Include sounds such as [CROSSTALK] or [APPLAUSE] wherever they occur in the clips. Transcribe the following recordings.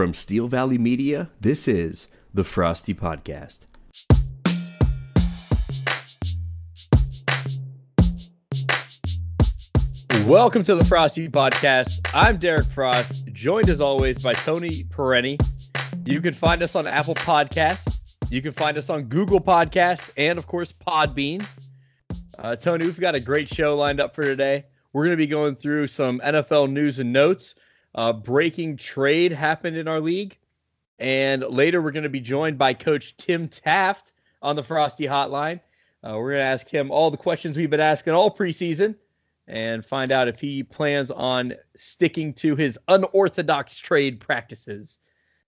From Steel Valley Media, this is the Frosty Podcast. Welcome to the Frosty Podcast. I'm Derek Frost, joined as always by Tony Perenni. You can find us on Apple Podcasts. You can find us on Google Podcasts and, of course, Podbean. Uh, Tony, we've got a great show lined up for today. We're going to be going through some NFL news and notes. Uh, breaking trade happened in our league. And later, we're going to be joined by Coach Tim Taft on the Frosty Hotline. Uh, we're going to ask him all the questions we've been asking all preseason and find out if he plans on sticking to his unorthodox trade practices.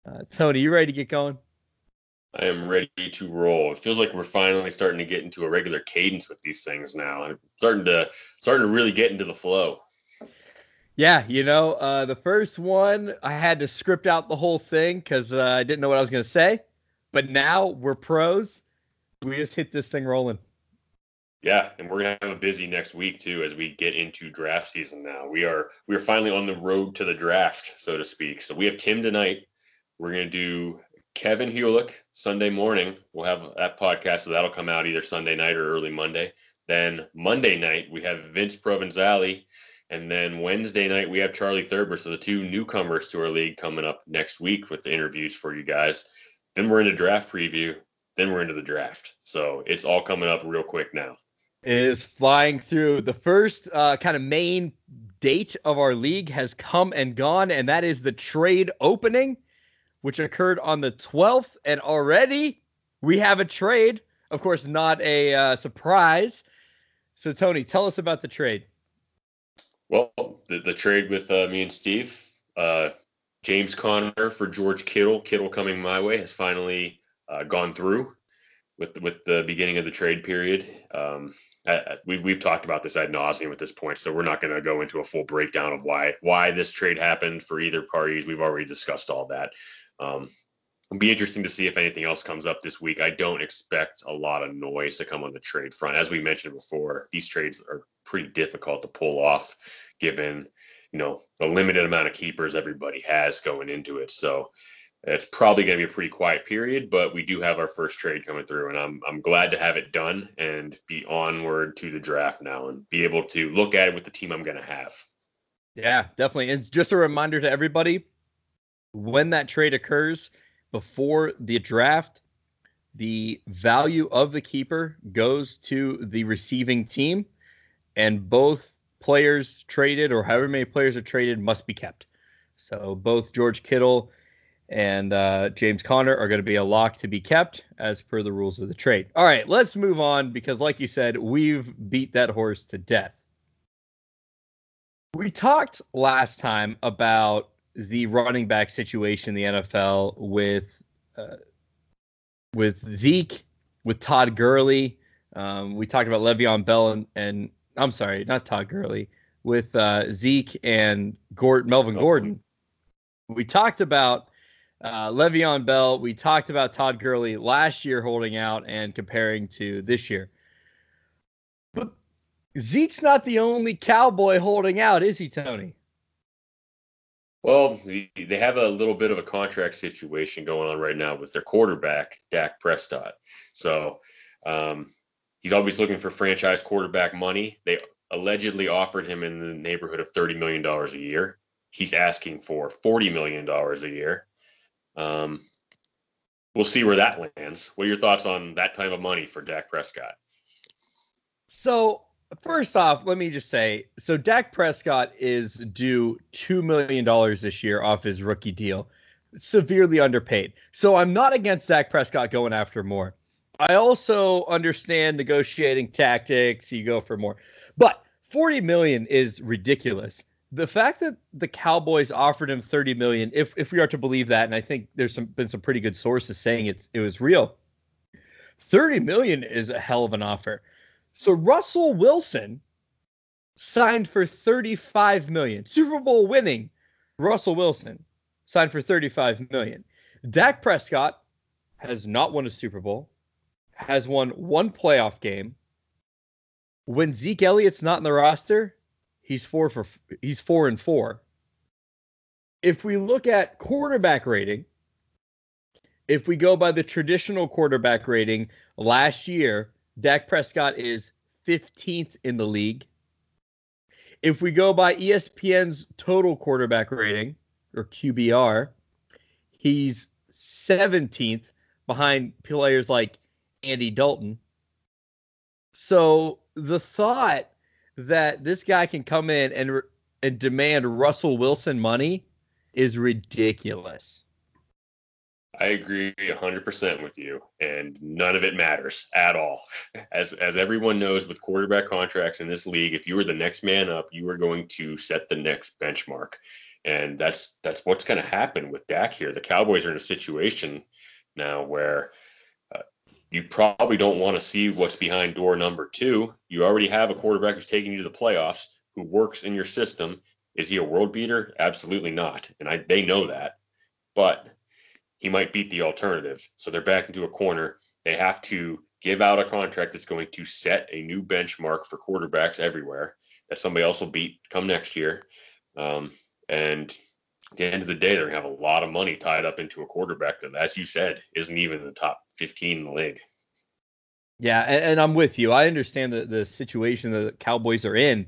Uh, Tony, you ready to get going? I am ready to roll. It feels like we're finally starting to get into a regular cadence with these things now. I'm starting to starting to really get into the flow. Yeah, you know, uh, the first one I had to script out the whole thing because uh, I didn't know what I was going to say. But now we're pros. We just hit this thing rolling. Yeah, and we're gonna have a busy next week too as we get into draft season. Now we are we are finally on the road to the draft, so to speak. So we have Tim tonight. We're gonna do Kevin Hewlick Sunday morning. We'll have that podcast, so that'll come out either Sunday night or early Monday. Then Monday night we have Vince Provenzali, and then Wednesday night we have Charlie Thurber. So the two newcomers to our league coming up next week with the interviews for you guys. Then we're into draft preview. Then we're into the draft. So it's all coming up real quick now. It is flying through. The first uh, kind of main date of our league has come and gone, and that is the trade opening which occurred on the 12th. And already we have a trade. Of course, not a uh, surprise. So, Tony, tell us about the trade. Well, the, the trade with uh, me and Steve, uh, James Conner for George Kittle, Kittle coming my way, has finally uh, gone through with with the beginning of the trade period. Um, I, we've we've talked about this ad nauseum at this point, so we're not going to go into a full breakdown of why why this trade happened for either parties. We've already discussed all that. Um, it'll be interesting to see if anything else comes up this week. I don't expect a lot of noise to come on the trade front. As we mentioned before, these trades are pretty difficult to pull off given, you know, the limited amount of keepers everybody has going into it. So it's probably going to be a pretty quiet period, but we do have our first trade coming through, and I'm I'm glad to have it done and be onward to the draft now and be able to look at it with the team I'm going to have. Yeah, definitely. And just a reminder to everybody, when that trade occurs before the draft, the value of the keeper goes to the receiving team, and both players traded or however many players are traded must be kept. So both George Kittle and uh, James Conner are going to be a lock to be kept as per the rules of the trade. All right, let's move on because, like you said, we've beat that horse to death. We talked last time about the running back situation in the NFL with uh, with Zeke, with Todd Gurley. Um, we talked about Le'Veon Bell and, and I'm sorry, not Todd Gurley, with uh, Zeke and Melvin Gordon. We talked about uh, Le'Veon Bell. We talked about Todd Gurley last year holding out and comparing to this year. But Zeke's not the only cowboy holding out, is he, Tony? Well, they have a little bit of a contract situation going on right now with their quarterback, Dak Prescott. So um, he's always looking for franchise quarterback money. They allegedly offered him in the neighborhood of $30 million a year. He's asking for $40 million a year. Um, we'll see where that lands. What are your thoughts on that type of money for Dak Prescott? So First off, let me just say so Dak Prescott is due $2 million this year off his rookie deal, severely underpaid. So I'm not against Dak Prescott going after more. I also understand negotiating tactics, you go for more. But 40 million is ridiculous. The fact that the Cowboys offered him 30 million, if if we are to believe that, and I think there's some been some pretty good sources saying it's it was real. 30 million is a hell of an offer. So Russell Wilson signed for 35 million. Super Bowl winning Russell Wilson signed for 35 million. Dak Prescott has not won a Super Bowl, has won one playoff game. When Zeke Elliott's not in the roster, he's four for he's four and four. if we look at quarterback rating, if we go by the traditional quarterback rating, last year, Dak Prescott is 15th in the league. If we go by ESPN's total quarterback rating, or QBR, he's 17th behind players like Andy Dalton. So the thought that this guy can come in and and demand Russell Wilson money is ridiculous. I agree 100% with you and none of it matters at all. [LAUGHS] As as everyone knows with quarterback contracts in this league, if you were the next man up, you are going to set the next benchmark. And that's that's what's going to happen with Dak here. The Cowboys are in a situation now where uh, you probably don't want to see what's behind door number 2. You already have a quarterback who's taking you to the playoffs who works in your system. Is he a world beater? Absolutely not. And I they know that. But he might beat the alternative. So they're back into a corner. They have to give out a contract that's going to set a new benchmark for quarterbacks everywhere that somebody else will beat come next year. Um, and at the end of the day, they're going to have a lot of money tied up into a quarterback that, as you said, isn't even in the top 15 in the league. Yeah, and, and I'm with you. I understand the, the situation the Cowboys are in,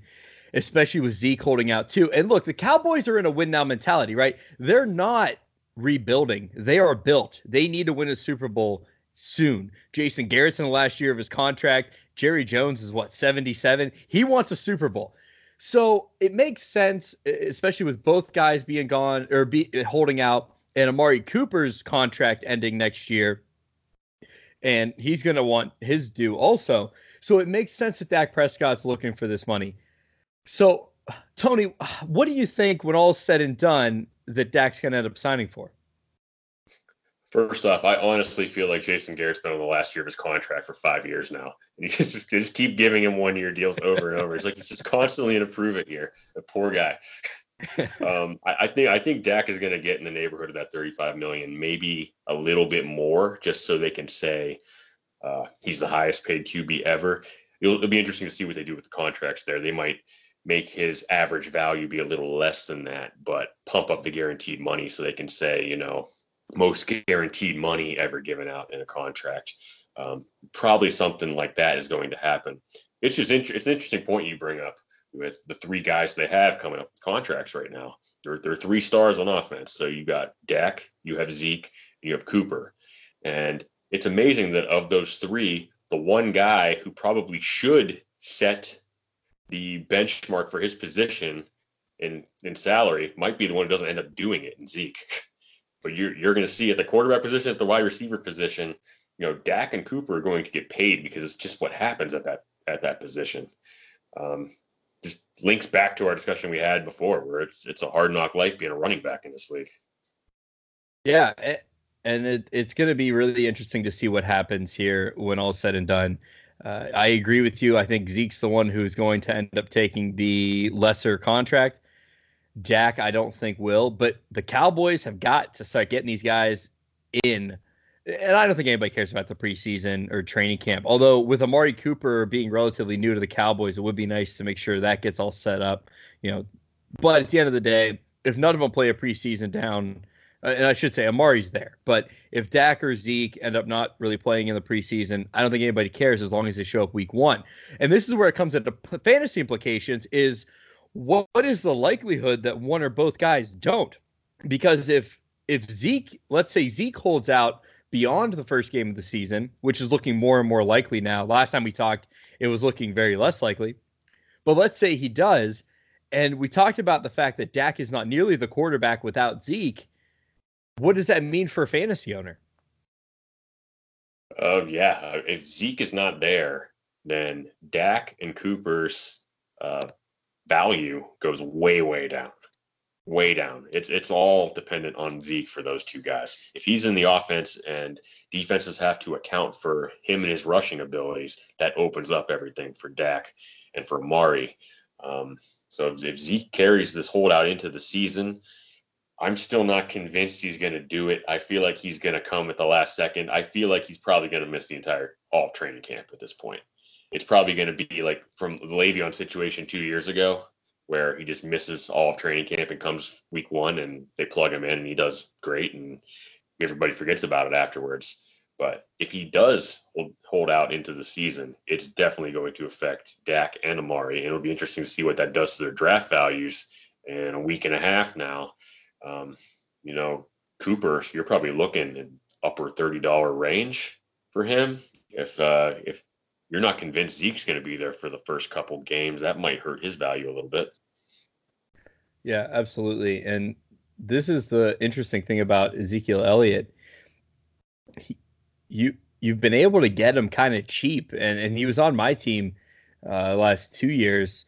especially with Zeke holding out too. And look, the Cowboys are in a win now mentality, right? They're not rebuilding. They are built. They need to win a Super Bowl soon. Jason Garrett's in the last year of his contract. Jerry Jones is what, 77? He wants a Super Bowl. So it makes sense, especially with both guys being gone or be holding out and Amari Cooper's contract ending next year. And he's going to want his due also. So it makes sense that Dak Prescott's looking for this money. So, Tony, what do you think when all's said and done that Dak's going to end up signing for? First off, I honestly feel like Jason Garrett's been on the last year of his contract for five years now, and [LAUGHS] you just just keep giving him one year deals over and over. He's like he's just constantly in a prove it here. The poor guy. [LAUGHS] um, I, I, think I think Dak is going to get in the neighborhood of that 35 million, maybe a little bit more, just so they can say uh, he's the highest paid QB ever. It'll, it'll be interesting to see what they do with the contracts there. They might make his average value be a little less than that, but pump up the guaranteed money so they can say, you know, most guaranteed money ever given out in a contract. Um, probably something like that is going to happen. It's just int- it's an interesting point you bring up with the three guys they have coming up with contracts right now. They're, they're three stars on offense. So you got Dak, you have Zeke, you have Cooper. And it's amazing that of those three, the one guy who probably should set the benchmark for his position in in salary might be the one who doesn't end up doing it in Zeke. [LAUGHS] but you're you're going to see at the quarterback position, at the wide receiver position, you know, Dak and Cooper are going to get paid because it's just what happens at that at that position. Um, just links back to our discussion we had before, where it's it's a hard knock life being a running back in this league. Yeah, and it, it's going to be really interesting to see what happens here when all's said and done. Uh, I agree with you. I think Zeke's the one who's going to end up taking the lesser contract. Dak, I don't think will, but the Cowboys have got to start getting these guys in. And I don't think anybody cares about the preseason or training camp. Although with Amari Cooper being relatively new to the Cowboys, it would be nice to make sure that gets all set up. You know, but at the end of the day, if none of them play a preseason down, Uh, and I should say Amari's there. But if Dak or Zeke end up not really playing in the preseason, I don't think anybody cares as long as they show up week one. And this is where it comes into fantasy implications: is what, what is the likelihood that one or both guys don't? Because if if Zeke, let's say Zeke holds out beyond the first game of the season, which is looking more and more likely now. Last time we talked, it was looking very less likely. But let's say he does, and we talked about the fact that Dak is not nearly the quarterback without Zeke what does that mean for a fantasy owner? Uh, yeah, if Zeke is not there, then Dak and Cooper's uh, value goes way, way down, way down. It's it's all dependent on Zeke for those two guys. If he's in the offense and defenses have to account for him and his rushing abilities, that opens up everything for Dak and for Mari. Um, so if, if Zeke carries this holdout into the season, I'm still not convinced he's going to do it. I feel like he's going to come at the last second. I feel like he's probably going to miss the entire all training camp at this point. It's probably going to be like from the Le'Veon situation two years ago, where he just misses all of training camp and comes week one and they plug him in and he does great and everybody forgets about it afterwards. But if he does hold out into the season, it's definitely going to affect Dak and Amari. And it'll be interesting to see what that does to their draft values in a week and a half now. Um, you know, Cooper, you're probably looking in upper $30 range for him. If uh, if you're not convinced Zeke's going to be there for the first couple games, that might hurt his value a little bit. Yeah, absolutely. And this is the interesting thing about Ezekiel Elliott. He, you you've been able to get him kind of cheap, and and he was on my team uh, last two years,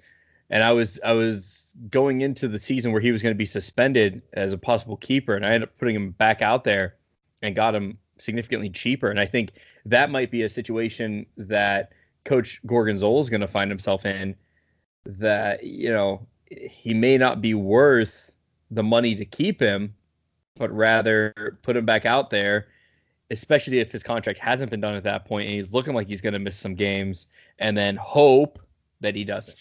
and I was I was going into the season where he was going to be suspended as a possible keeper, and I ended up putting him back out there and got him significantly cheaper. And I think that might be a situation that Coach Gorgonzola is going to find himself in. That you know he may not be worth the money to keep him, but rather put him back out there, especially if his contract hasn't been done at that point and he's looking like he's going to miss some games, and then hope that he doesn't.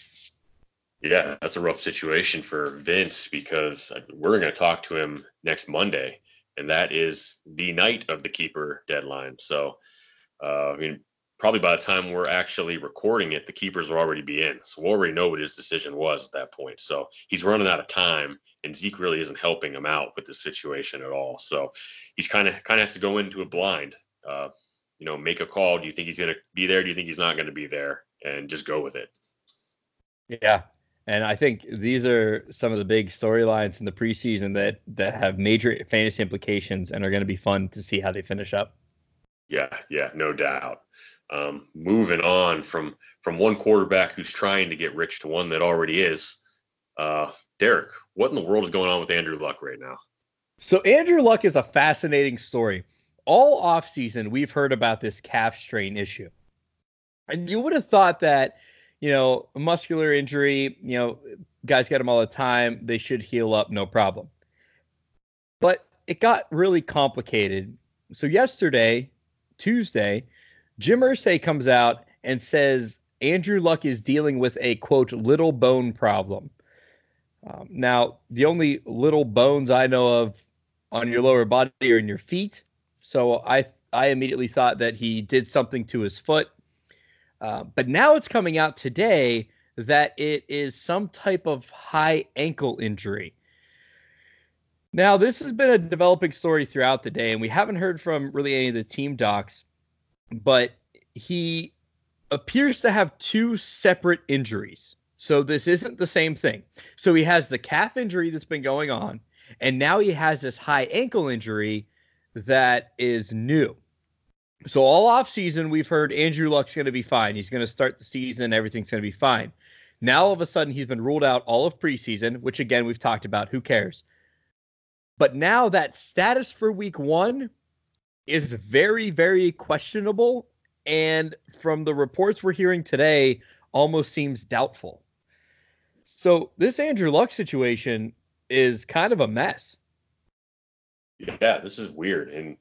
Yeah, that's a rough situation for Vince because we're going to talk to him next Monday, and that is the night of the keeper deadline. So, uh, I mean, probably by the time we're actually recording it, the keepers will already be in. So we'll already know what his decision was at that point. So he's running out of time, and Zeke really isn't helping him out with the situation at all. So he's kind of kind of has to go into a blind. Uh, you know, make a call. Do you think he's going to be there? Do you think he's not going to be there? And just go with it. Yeah, and I think these are some of the big storylines in the preseason that that have major fantasy implications and are going to be fun to see how they finish up. Yeah, yeah, no doubt. Um, moving on from from one quarterback who's trying to get rich to one that already is. Uh, Derek, what in the world is going on with Andrew Luck right now? So Andrew Luck is a fascinating story. All offseason, we've heard about this calf strain issue. And you would have thought that you know, muscular injury, you know, guys get them all the time. They should heal up, no problem. But it got really complicated. So yesterday, Tuesday, Jim Irsay comes out and says Andrew Luck is dealing with a quote little bone problem. Um, now, the only little bones I know of on your lower body are in your feet. So I I immediately thought that he did something to his foot. Uh, but now it's coming out today that it is some type of high ankle injury. Now, this has been a developing story throughout the day, and we haven't heard from really any of the team docs, but he appears to have two separate injuries. So this isn't the same thing. So he has the calf injury that's been going on, and now he has this high ankle injury that is new. So all off season, we've heard Andrew Luck's going to be fine. He's going to start the season. Everything's going to be fine. Now all of a sudden, he's been ruled out all of preseason, which again we've talked about. Who cares? But now that status for Week One is very, very questionable, and from the reports we're hearing today, almost seems doubtful. So this Andrew Luck situation is kind of a mess. Yeah, this is weird, and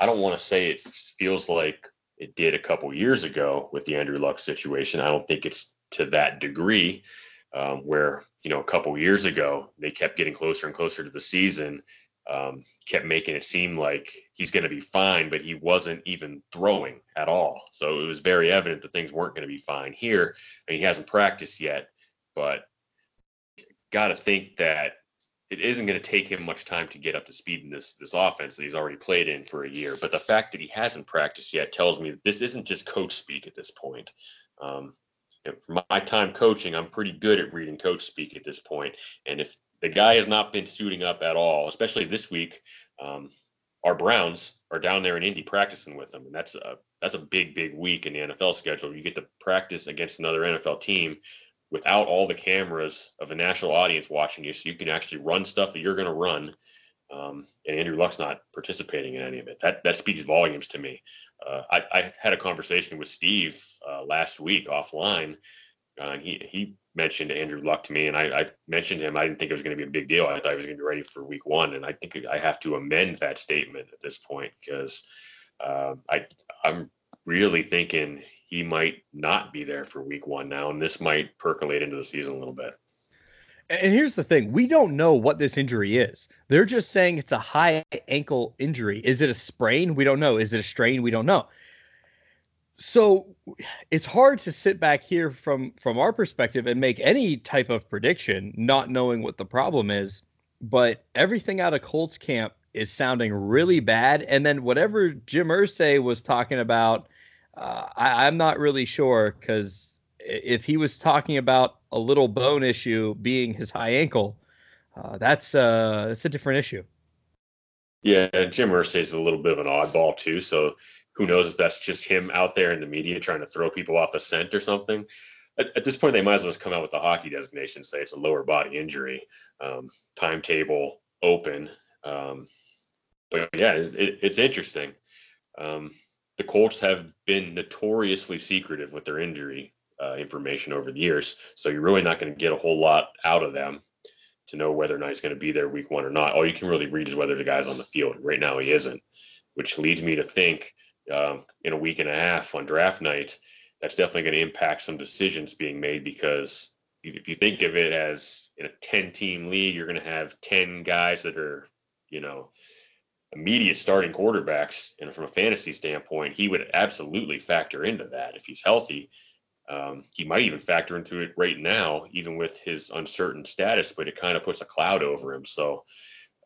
I don't want to say it feels like it did a couple years ago with the Andrew Luck situation. I don't think it's to that degree um, where you know a couple years ago they kept getting closer and closer to the season, um, kept making it seem like he's going to be fine, but he wasn't even throwing at all. So it was very evident that things weren't going to be fine here. and he hasn't practiced yet, but got to think that it isn't going to take him much time to get up to speed in this this offense that he's already played in for a year. But the fact that he hasn't practiced yet tells me this isn't just coach speak at this point. Um, from my time coaching, I'm pretty good at reading coach speak at this point. And if the guy has not been suiting up at all, especially this week, um, our Browns are down there in Indy practicing with them, and that's a that's a big big week in the NFL schedule. You get to practice against another NFL team without all the cameras of a national audience watching you, so you can actually run stuff that you're going to run. Um, and Andrew Luck's not participating in any of it. That that speaks volumes to me. Uh, I, I, had a conversation with Steve uh, last week offline, uh, and he he mentioned Andrew Luck to me, and I, I mentioned him. I didn't think it was going to be a big deal. I thought he was going to be ready for Week One, and I think I have to amend that statement at this point because uh, I I'm really thinking he might not be there for week one now, and this might percolate into the season a little bit. And here's the thing we don't know what this injury is. They're just saying it's a high ankle injury. Is it a sprain? We don't know. Is it a strain? We don't know. So it's hard to sit back here from from our perspective and make any type of prediction, not knowing what the problem is. But everything out of Colts camp is sounding really bad. And then whatever Jim Irsay was talking about, uh, I, I'm not really sure because if he was talking about a little bone issue being his high ankle, uh, that's uh, that's a different issue. Yeah, Jim Irsay is a little bit of an oddball too. So who knows if that's just him out there in the media trying to throw people off the scent or something. At, at this point, they might as well just come out with the hockey designation, say it's a lower body injury, um, timetable open. Um, but yeah, it, it's interesting. Um, the Colts have been notoriously secretive with their injury uh, information over the years. So you're really not going to get a whole lot out of them to know whether or not he's going to be there week one or not. All you can really read is whether the guy's on the field. Right now, he isn't, which leads me to think um, in a week and a half on draft night, that's definitely going to impact some decisions being made because if you think of it as in a 10 team league, you're going to have 10 guys that are, you know, immediate starting quarterbacks. And from a fantasy standpoint, he would absolutely factor into that if he's healthy. Um, he might even factor into it right now, even with his uncertain status, but it kind of puts a cloud over him. So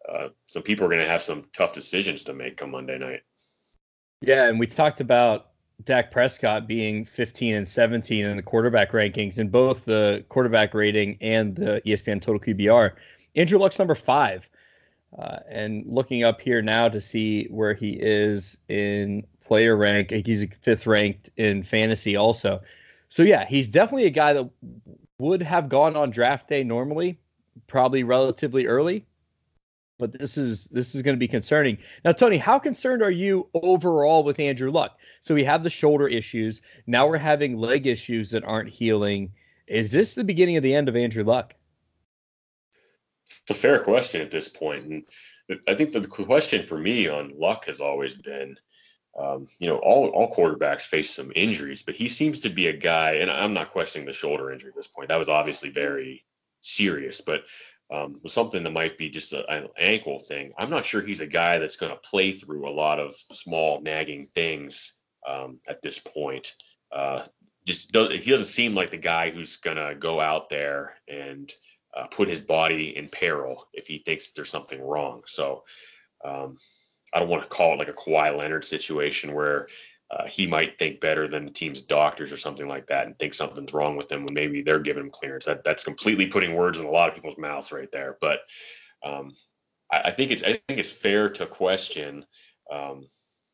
uh, some people are going to have some tough decisions to make come Monday night. Yeah, and we talked about Dak Prescott being 15 and 17 in the quarterback rankings in both the quarterback rating and the ESPN total QBR. Andrew Luck's number five. Uh, and looking up here now to see where he is in player rank, he's fifth ranked in fantasy also. So yeah, he's definitely a guy that would have gone on draft day normally, probably relatively early. But this is this is going to be concerning. Now, Tony, how concerned are you overall with Andrew Luck? So we have the shoulder issues. Now we're having leg issues that aren't healing. Is this the beginning of the end of Andrew Luck? It's a fair question at this point, and I think the question for me on Luck has always been um, you know, all all quarterbacks face some injuries, but he seems to be a guy, and I'm not questioning the shoulder injury at this point. That was obviously very serious, but um, something that might be just a, an ankle thing. I'm not sure he's a guy that's going to play through a lot of small nagging things um, at this point. Uh, just does, he doesn't seem like the guy who's going to go out there and uh, put his body in peril if he thinks there's something wrong. So um, I don't want to call it like a Kawhi Leonard situation where uh, he might think better than the team's doctors or something like that and think something's wrong with him when maybe they're giving him clearance. That that's completely putting words in a lot of people's mouths right there. But um, I, I, think it's I think it's fair to question um,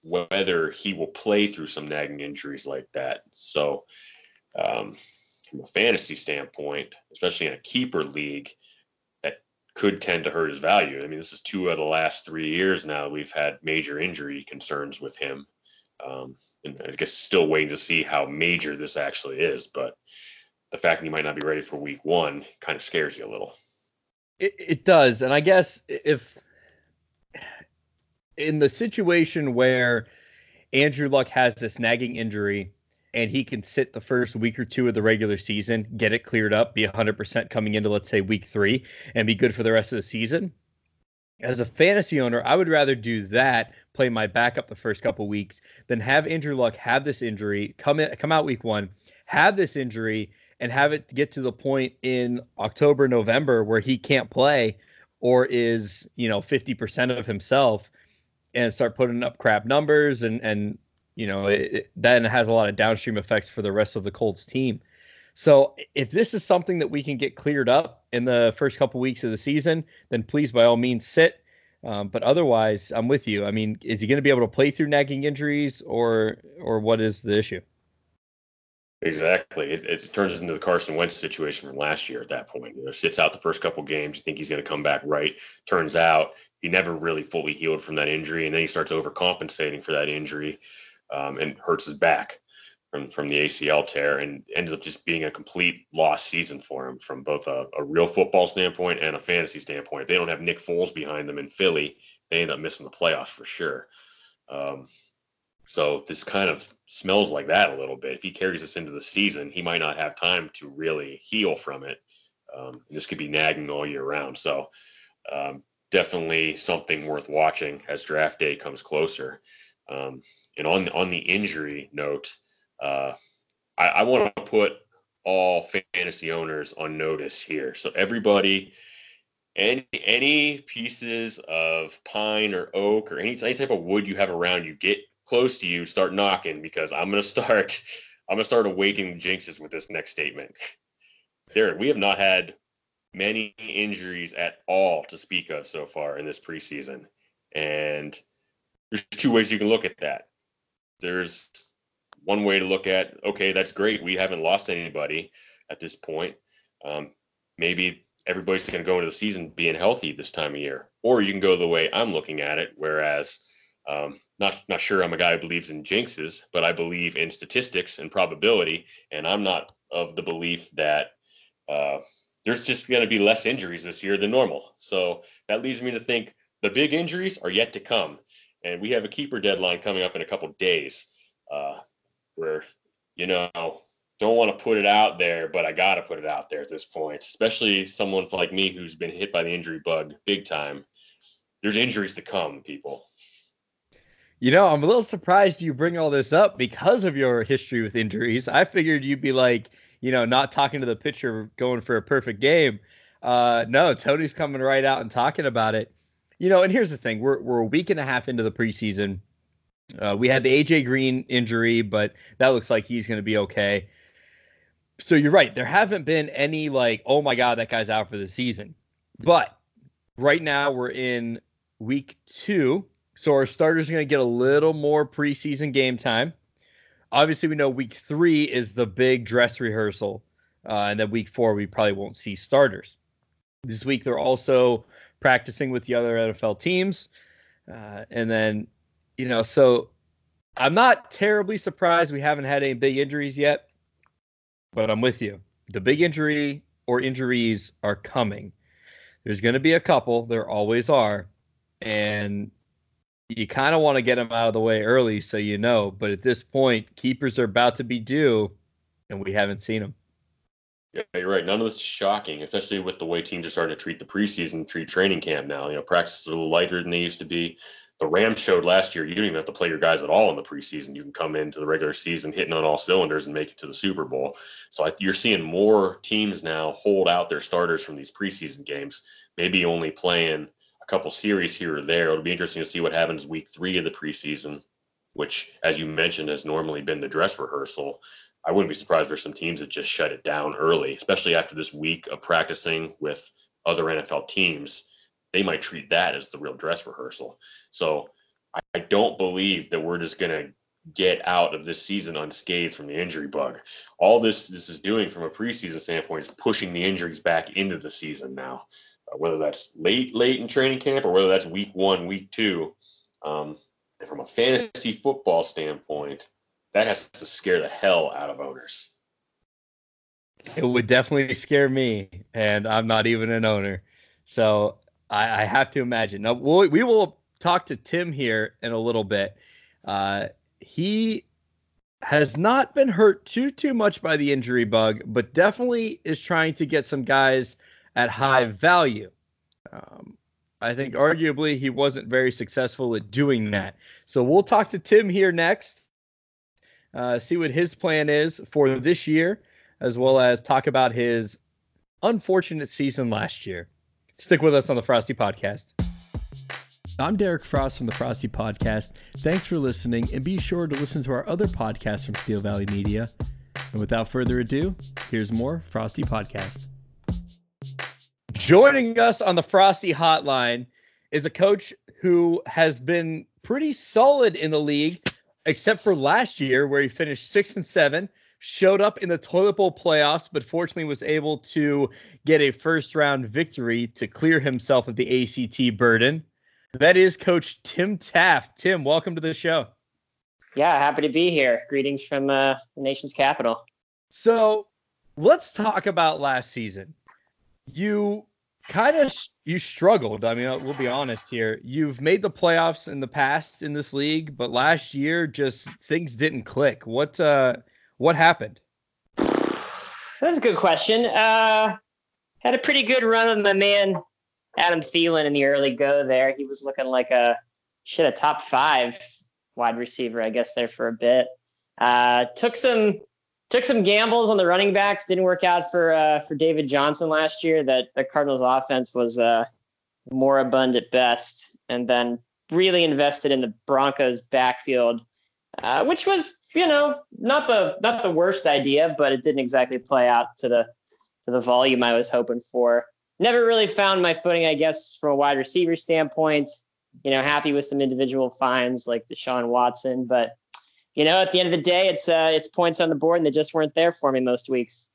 whether he will play through some nagging injuries like that. So um, from a fantasy standpoint, especially in a keeper league, that could tend to hurt his value. I mean, this is two of the last three years now we've had major injury concerns with him. Um, and I guess still waiting to see how major this actually is. But the fact that he might not be ready for week one kind of scares you a little. It, it does. And I guess if in the situation where Andrew Luck has this nagging injury and he can sit the first week or two of the regular season, get it cleared up, be 100% coming into, let's say, week three, and be good for the rest of the season. As a fantasy owner, I would rather do that, play my backup the first couple weeks, than have Andrew Luck have this injury, come in, come out week one, have this injury, and have it get to the point in October, November where he can't play or is, you know, 50% of himself and start putting up crap numbers and and you know, it, it then has a lot of downstream effects for the rest of the Colts team. So if this is something that we can get cleared up in the first couple weeks of the season, then please by all means sit. Um, but otherwise, I'm with you. I mean, is he going to be able to play through nagging injuries, or or what is the issue? Exactly. It, it, turns into the Carson Wentz situation from last year. At that point, you know, sits out the first couple games. You think he's going to come back right. Turns out he never really fully healed from that injury, and then he starts overcompensating for that injury um, and hurts his back from, from the ACL tear and ends up just being a complete lost season for him from both a, a real football standpoint and a fantasy standpoint. If they don't have Nick Foles behind them in Philly, they end up missing the playoffs for sure. Um, so this kind of smells like that a little bit. If he carries us into the season, he might not have time to really heal from it. Um, this could be nagging all year round. So um, definitely something worth watching as draft day comes closer. Um, and on on the injury note, uh, I, I want to put all fantasy owners on notice here. So everybody, any any pieces of pine or oak or any, any type of wood you have around you, get close to you, start knocking because I'm gonna [LAUGHS] start I'm gonna start awakening jinxes with this next statement. [LAUGHS] Derek, we have not had many injuries at all to speak of so far in this preseason. And there's two ways you can look at that. There's one way to look at, okay, that's great. We haven't lost anybody at this point. Um, maybe everybody's going to go into the season being healthy this time of year. Or you can go the way I'm looking at it, whereas um, not not sure I'm a guy who believes in jinxes, but I believe in statistics and probability, and I'm not of the belief that uh, there's just going to be less injuries this year than normal. So that leads me to think the big injuries are yet to come, and we have a keeper deadline coming up in a couple days, uh, where you know don't want to put it out there, but I got to put it out there at this point, especially someone like me who's been hit by the injury bug big time. There's injuries to come, people. You know, I'm a little surprised you bring all this up because of your history with injuries. I figured you'd be like, you know, not talking to the pitcher, going for a perfect game. Uh, no, Tony's coming right out and talking about it. You know, and here's the thing: we're we're a week and a half into the preseason. Uh, we had the AJ Green injury, but that looks like he's going to be okay. So you're right. There haven't been any like, oh my god, that guy's out for the season. But right now we're in week two, so our starters are going to get a little more preseason game time obviously we know week three is the big dress rehearsal, uh, and then week four we probably won't see starters. This week they're also practicing with the other NFL teams, uh, and then you know so I'm not terribly surprised we haven't had any big injuries yet, but I'm with you. The big injury or injuries are coming. There's going to be a couple. There always are, and you kind of want to get them out of the way early so you know. But at this point, keepers are about to be due, and we haven't seen them. Yeah, you're right. None of this is shocking, especially with the way teams are starting to treat the preseason, treat training camp now. You know, practice is a little lighter than they used to be. The Rams showed last year you don't even have to play your guys at all in the preseason. You can come into the regular season hitting on all cylinders and make it to the Super Bowl. So I, you're seeing more teams now hold out their starters from these preseason games, maybe only playing a – couple series here or there. It'll be interesting to see what happens week three of the preseason, which, as you mentioned, has normally been the dress rehearsal. I wouldn't be surprised for some teams that just shut it down early, especially after this week of practicing with other NFL teams. They might treat that as the real dress rehearsal. So I don't believe that we're just going to get out of this season unscathed from the injury bug. All this this is doing from a preseason standpoint is pushing the injuries back into the season now whether that's late, late in training camp or whether that's week one, week two. Um, from a fantasy football standpoint, that has to scare the hell out of owners. It would definitely scare me, and I'm not even an owner. So I, I have to imagine. Now, we'll, we will talk to Tim here in a little bit. Uh, he has not been hurt too too much by the injury bug, but definitely is trying to get some guys – at high value. Um, I think arguably he wasn't very successful at doing that. So we'll talk to Tim here next, uh, see what his plan is for this year, as well as talk about his unfortunate season last year. Stick with us on the Frosty Podcast. I'm Derek Frost from the Frosty Podcast. Thanks for listening, and be sure to listen to our other podcasts from Steel Valley Media. And without further ado, here's more Frosty Podcast. Joining us on the Frosty Hotline is a coach who has been pretty solid in the league, except for last year where he finished six and seven, showed up in the toilet bowl playoffs, but fortunately was able to get a first round victory to clear himself of the ACT burden. That is Coach Tim Taft. Tim, welcome to the show. Yeah, happy to be here. Greetings from uh, the nation's capital. So let's talk about last season. You kind of you struggled. I mean, uh, we'll be honest here. You've made the playoffs in the past in this league, but last year just things didn't click. What uh what happened? That's a good question. Uh had a pretty good run with my man Adam Thielen in the early go there. He was looking like a shit a top five wide receiver, I guess, there for a bit. Uh, took some took some gambles on the running backs. Didn't work out for uh, for David Johnson last year. That the Cardinals' offense was uh, moribund at best, and then really invested in the Broncos' backfield, uh, which was you know not the not the worst idea, but it didn't exactly play out to the to the volume I was hoping for. Never really found my footing, I guess, from a wide receiver standpoint. You know, happy with some individual finds like Deshaun Watson, but you know, at the end of the day, it's uh, it's points on the board, and they just weren't there for me most weeks.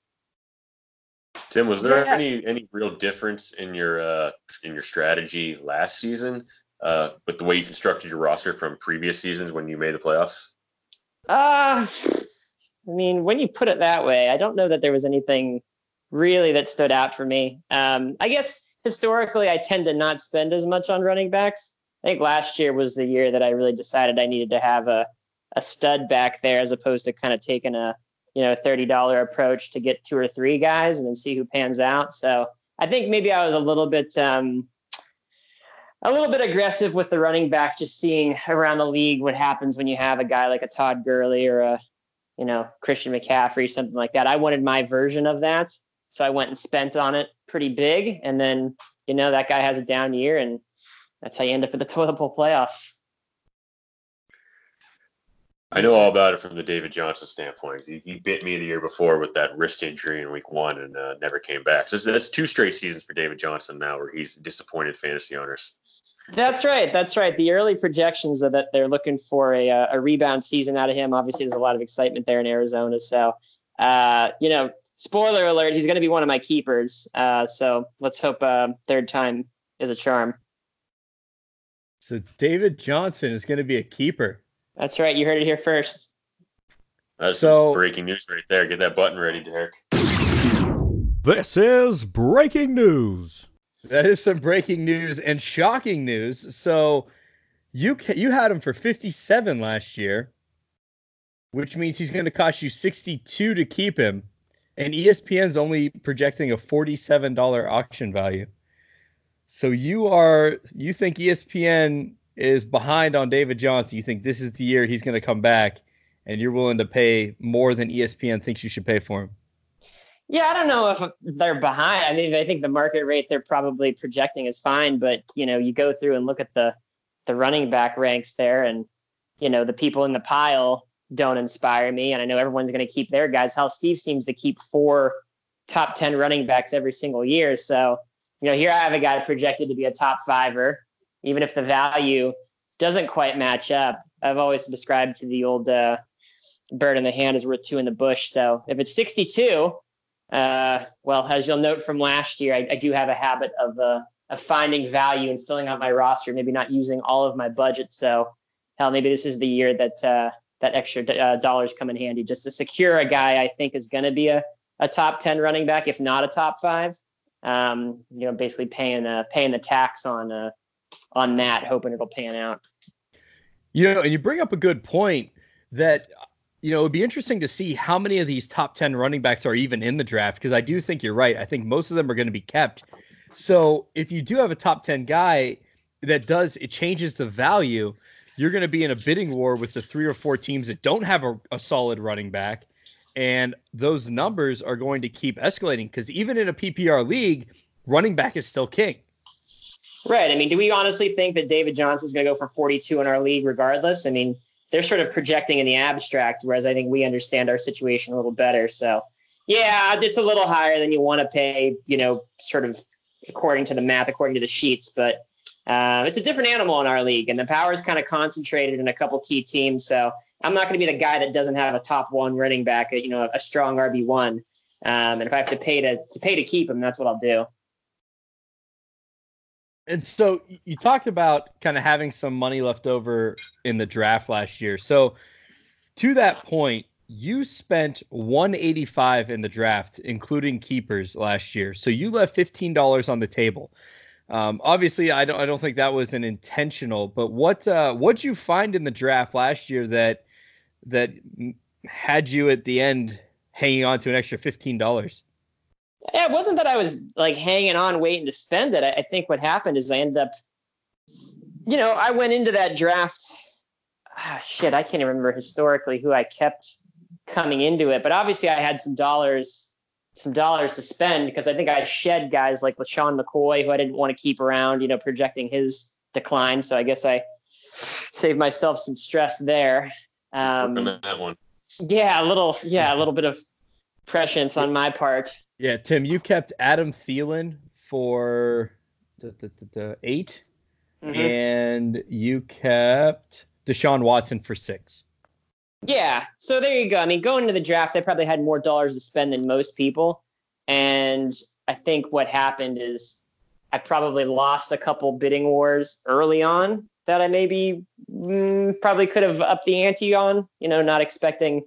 Tim, was there yeah. any any real difference in your uh, in your strategy last season uh, with the way you constructed your roster from previous seasons when you made the playoffs? Uh, I mean, when you put it that way, I don't know that there was anything really that stood out for me. Um, I guess historically, I tend to not spend as much on running backs. I think last year was the year that I really decided I needed to have a a stud back there as opposed to kind of taking a you know thirty dollar approach to get two or three guys and then see who pans out. So I think maybe I was a little bit um, a little bit aggressive with the running back, just seeing around the league what happens when you have a guy like a Todd Gurley or a you know Christian McCaffrey, something like that. I wanted my version of that, so I went and spent on it pretty big, and then you know that guy has a down year, and that's how you end up at the [LAUGHS] toilet bowl playoffs. I know all about it from the David Johnson standpoint. He, he bit me the year before with that wrist injury in week one and uh, never came back. So that's two straight seasons for David Johnson now where he's disappointed fantasy owners. That's right. That's right. The early projections are that they're looking for a, uh, a rebound season out of him. Obviously, there's a lot of excitement there in Arizona. So, uh, you know, spoiler alert, he's going to be one of my keepers. Uh, so let's hope uh, third time is a charm. So David Johnson is going to be a keeper. That's right. You heard it here first. That's so, breaking news right there. Get that button ready, Derek. This is breaking news. That is some breaking news and shocking news. So you you had him for 57 last year, which means he's going to cost you 62 to keep him, and ESPN's only projecting a $47 auction value. So you are you think ESPN is behind on David Johnson, you think this is the year he's going to come back, and you're willing to pay more than ESPN thinks you should pay for him? Yeah, I don't know if they're behind. I mean, I think the market rate they're probably projecting is fine, but you know, you go through and look at the the running back ranks there, and you know, the people in the pile don't inspire me. And I know everyone's going to keep their guys. How Steve seems to keep four top ten running backs every single year. So, you know, here I have a guy projected to be a top fiver even if the value doesn't quite match up. I've always subscribed to the old uh, bird in the hand is worth two in the bush. So if it's 62, uh, well, as you'll note from last year, I, I do have a habit of, uh, of finding value and filling out my roster, maybe not using all of my budget. So hell, maybe this is the year that uh, that extra uh, dollars come in handy just to secure a guy I think is going to be a, a top 10 running back, if not a top five. Um, you know, basically paying uh, paying the tax on uh, on that, hoping it'll pan out. You know, and you bring up a good point that you know, it'd be interesting to see how many of these top 10 running backs are even in the draft because I do think you're right. I think most of them are going to be kept. So if you do have a top 10 guy that does, it changes the value. You're going to be in a bidding war with the three or four teams that don't have a, a solid running back. And those numbers are going to keep escalating because even in a PPR league, running back is still king. Right. I mean, do we honestly think that David Johnson is going to go for 42 in our league regardless? I mean, they're sort of projecting in the abstract, whereas I think we understand our situation a little better. So, yeah, it's a little higher than you want to pay, you know, sort of according to the map, according to the sheets. But uh, it's a different animal in our league, and the power is kind of concentrated in a couple key teams. So I'm not going to be the guy that doesn't have a top one running back, you know, a strong RB one. Um, and if I have to pay to, to pay to keep him, that's what I'll do. And so you talked about kind of having some money left over in the draft last year. So to that point, you spent 185 in the draft, including keepers last year. So you left $15 on the table. Um, obviously, I don't I don't think that was an intentional. But what uh, what'd you find in the draft last year that that had you at the end hanging on to an extra fifteen dollars? Yeah, it wasn't that I was like hanging on, waiting to spend it. I, I think what happened is I ended up, you know, I went into that draft. Ah, shit, I can't even remember historically who I kept coming into it, but obviously I had some dollars, some dollars to spend because I think I shed guys like LeSean McCoy who I didn't want to keep around, you know, projecting his decline. So I guess I saved myself some stress there. Um, that one. Yeah, a little, yeah, a little bit of prescience on my part. Yeah, Tim, you kept Adam Thielen for the, the, the, 8 Mhm. and you kept Deshaun Watson for six. Yeah, so there you go. I mean, going into the draft, I probably had more dollars to spend than most people, and I think what happened is I probably lost a couple bidding wars early on that I maybe mm, probably could have upped the ante on. You know, not expecting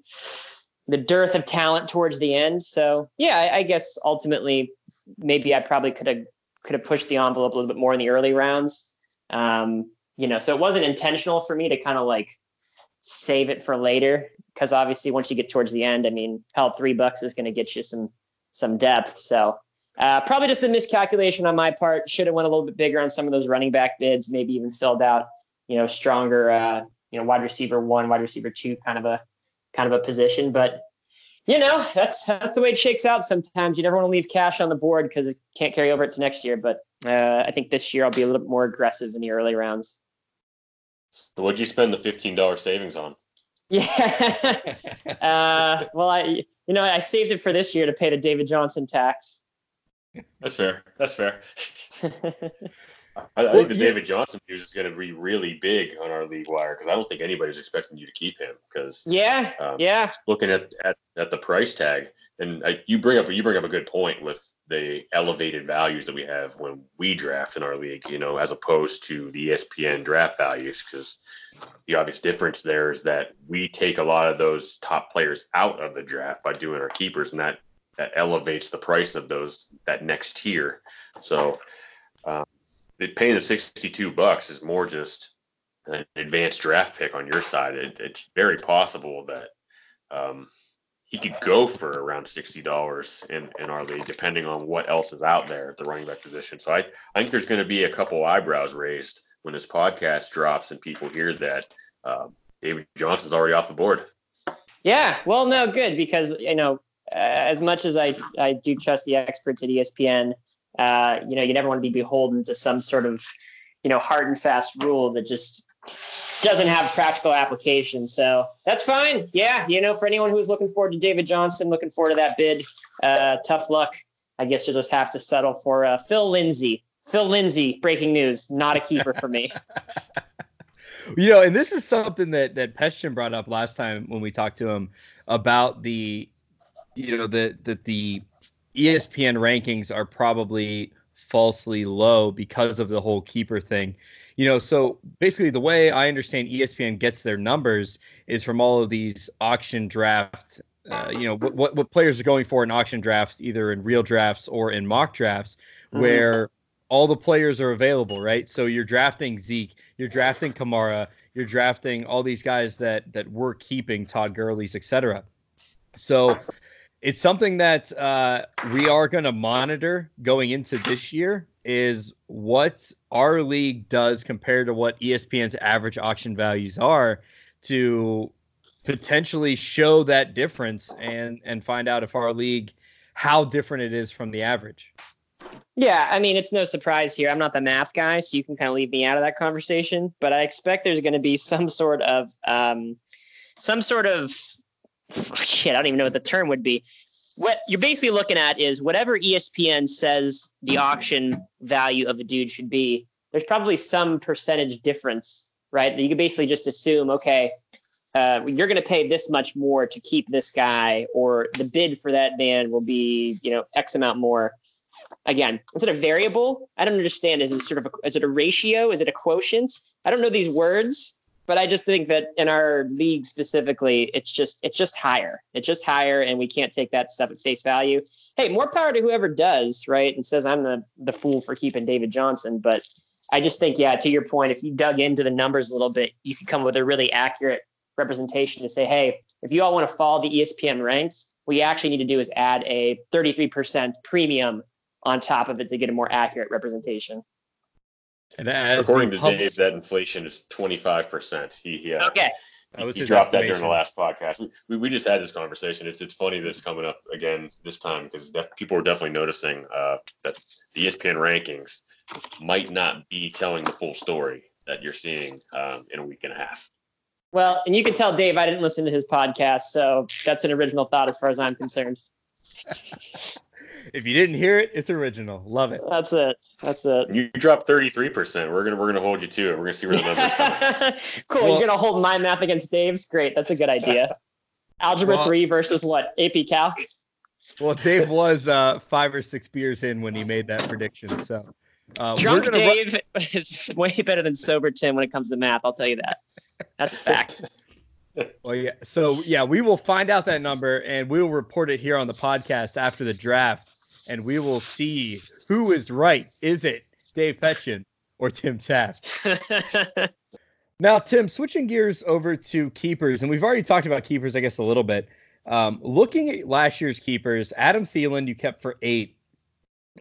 the dearth of talent towards the end. So yeah, I, I guess ultimately maybe I probably could have could have pushed the envelope a little bit more in the early rounds. Um, you know, so it wasn't intentional for me to kind of like save it for later because obviously once you get towards the end, I mean, hell, three bucks is going to get you some some depth. So uh, probably just a miscalculation on my part. Should have went a little bit bigger on some of those running back bids. Maybe even filled out, you know, stronger, uh, you know, wide receiver one, wide receiver two, kind of a kind of a position. But you know, that's that's the way it shakes out. Sometimes you never want to leave cash on the board because it can't carry over to next year. But uh, I think this year I'll be a little bit more aggressive in the early rounds. So what'd you spend the fifteen dollar savings on? [LAUGHS] Yeah. uh, well, I you know I saved it for this year to pay the David Johnson tax. That's fair. That's fair. [LAUGHS] I, I Well, think the David Johnson news is going to be really big on our league wire because I don't think anybody's expecting you to keep him because yeah, Um, yeah, looking at, at at the price tag and I, you bring up you bring up a good point with the elevated values that we have when we draft in our league you know as opposed to the espn draft values because the obvious difference there is that we take a lot of those top players out of the draft by doing our keepers and that that elevates the price of those that next tier. So the, paying the 62 bucks is more just an advanced draft pick on your side it, it's very possible that um, he could go for around sixty dollars in, in our league, depending on what else is out there at the running back position. So I, I think there's going to be a couple eyebrows raised when this podcast drops and people hear that um, David Johnson's already off the board. yeah. Well, no, good because you know as much as I I do trust the experts at ESPN, uh, you know you never want to be beholden to some sort of you know hard and fast rule that just doesn't have practical application. So that's fine. Yeah, you know, for anyone who's looking forward to David Johnson, looking forward to that bid, uh, tough luck. I guess you'll just have to settle for uh, Phil Lindsay. Phil Lindsay, breaking news, not a keeper for me. [LAUGHS] You know, and this is something that that Pestian brought up last time when we talked to him about the, you know, the that the ESPN rankings are probably falsely low because of the whole keeper thing. You know, so basically the way I understand ESPN gets their numbers is from all of these auction draft. Uh, you know what, what what players are going for in auction drafts, either in real drafts or in mock drafts, Mhm. where all the players are available, right? So you're drafting Zeke, you're drafting Kamara, you're drafting all these guys that that we're keeping, Todd Gurley's, etc. So it's something that uh, we are going to monitor going into this year is what our league does compared to what ESPN's average auction values are to potentially show that difference and and find out if our league how different it is from the average. Yeah, I mean, it's no surprise here. I'm not the math guy, so you can kind of leave me out of that conversation. But I expect there's going to be some sort of, um, some sort of, shit. I don't even know what the term would be. What you're basically looking at is whatever ESPN says the auction value of a dude should be. There's probably some percentage difference, right? You can basically just assume, okay, uh, you're going to pay this much more to keep this guy, or the bid for that man will be, you know, X amount more again, is it a variable? I don't understand. Is it sort of a, is it a ratio? Is it a quotient? I don't know these words, but I just think that in our league specifically, it's just it's just higher. It's just higher, and we can't take that stuff at face value. Hey, more power to whoever does, right? And says I'm the the fool for keeping David Johnson, but I just think, yeah, to your point, if you dug into the numbers a little bit, you could come with a really accurate representation to say, hey, if you all want to follow the ESPN ranks, What you actually need to do is add a 33% premium on top of it to get a more accurate representation. And according to Dave, that inflation is 25%. He, he uh, okay. He, he dropped that during the last podcast. We, we just had this conversation. It's it's funny that it's coming up again this time because def- people are definitely noticing uh, that the ESPN rankings might not be telling the full story that you're seeing um, in a week and a half. Well, and you can tell Dave I didn't listen to his podcast, so that's an original thought as far as I'm concerned. [LAUGHS] if you didn't hear it, it's original. Love it. That's it. That's it. You dropped 33%. We're gonna we're gonna hold you to it. We're gonna see where the numbers come. [LAUGHS] cool. Well, You're gonna hold my math against Dave's. Great. That's a good idea. Algebra well, three versus what? AP Calc. Well, Dave was uh, five or six beers in when he made that prediction. So uh, drunk Dave run- is [LAUGHS] way better than sober Tim when it comes to math. I'll tell you that. That's a fact. [LAUGHS] well, yeah. So yeah, we will find out that number and we will report it here on the podcast after the draft and we will see who is right. Is it Dave Petchin or Tim Taft? [LAUGHS] now, Tim, switching gears over to keepers, and we've already talked about keepers, I guess, a little bit. Um, looking at last year's keepers, Adam Thielen you kept for eight,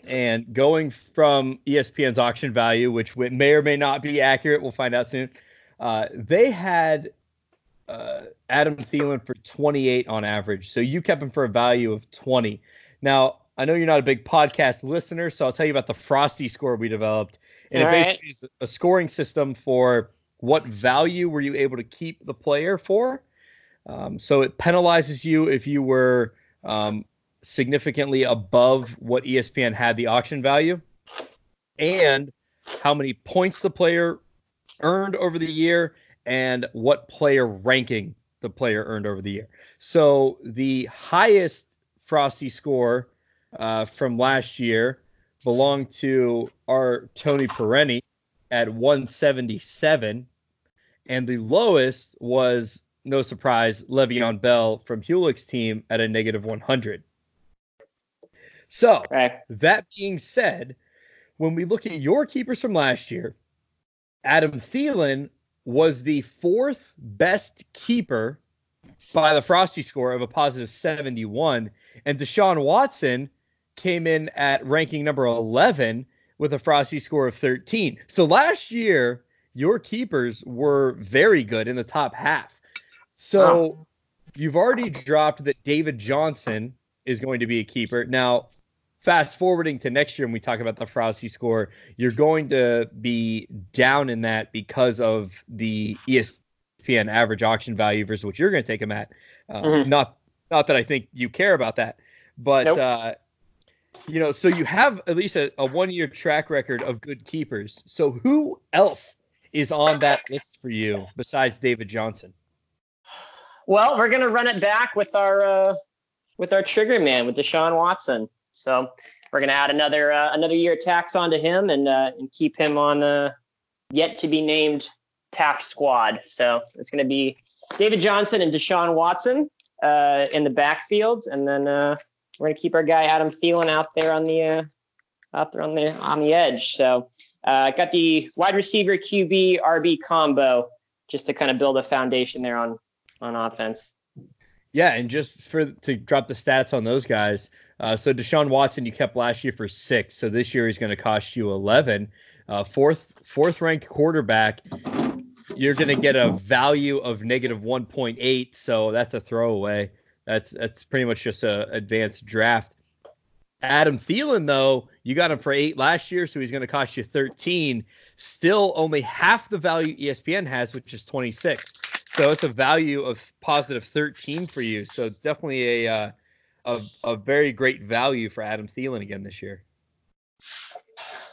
and going from ESPN's auction value, which may or may not be accurate, we'll find out soon. Uh, they had uh, Adam Thielen for 28 on average, so you kept him for a value of 20. Now, I know you're not a big podcast listener, so I'll tell you about the Frosty score we developed. And All it basically right. is a scoring system for what value were you able to keep the player for. Um, so it penalizes you if you were um, significantly above what ESPN had the auction value, and how many points the player earned over the year, and what player ranking the player earned over the year. So the highest Frosty score uh, from last year belonged to our Tony Perenni at 177, and the lowest was no surprise Le'Veon Bell from Hewlett's team at a negative 100. So okay. that being said, when we look at your keepers from last year, Adam Thielen was the fourth best keeper by the Frosty score of a positive 71, and Deshaun Watson came in at ranking number 11 with a Frosty score of 13. So last year, your keepers were very good in the top half. So you've already dropped that David Johnson is going to be a keeper. Now, fast forwarding to next year when we talk about the Frosty score, you're going to be down in that because of the ESPN average auction value versus what you're going to take them at. Uh, mm-hmm. Not not that I think you care about that, but nope. uh, you know, so you have at least a, a one year track record of good keepers. So who else is on that list for you besides David Johnson? Well, we're gonna run it back with our uh, with our trigger man with Deshaun Watson. So we're gonna add another uh, another year of tax onto him and uh, and keep him on the yet to be named Taft squad. So it's gonna be David Johnson and Deshaun Watson uh, in the backfield, and then uh, we're gonna keep our guy Adam Thielen out there on the uh, out there on the on the edge. So uh, got the wide receiver QB RB combo just to kind of build a foundation there on on offense. Yeah, and just for to drop the stats on those guys. Uh, so Deshaun Watson, you kept last year for six. So this year he's going to cost you 11. Uh, fourth fourth ranked quarterback. You're going to get a value of negative 1.8. So that's a throwaway. That's that's pretty much just a advanced draft. Adam Thielen, though, you got him for eight last year, so he's going to cost you 13. Still only half the value ESPN has, which is 26. So it's a value of positive 13 for you. So it's definitely a uh, a, a very great value for Adam Thielen again this year.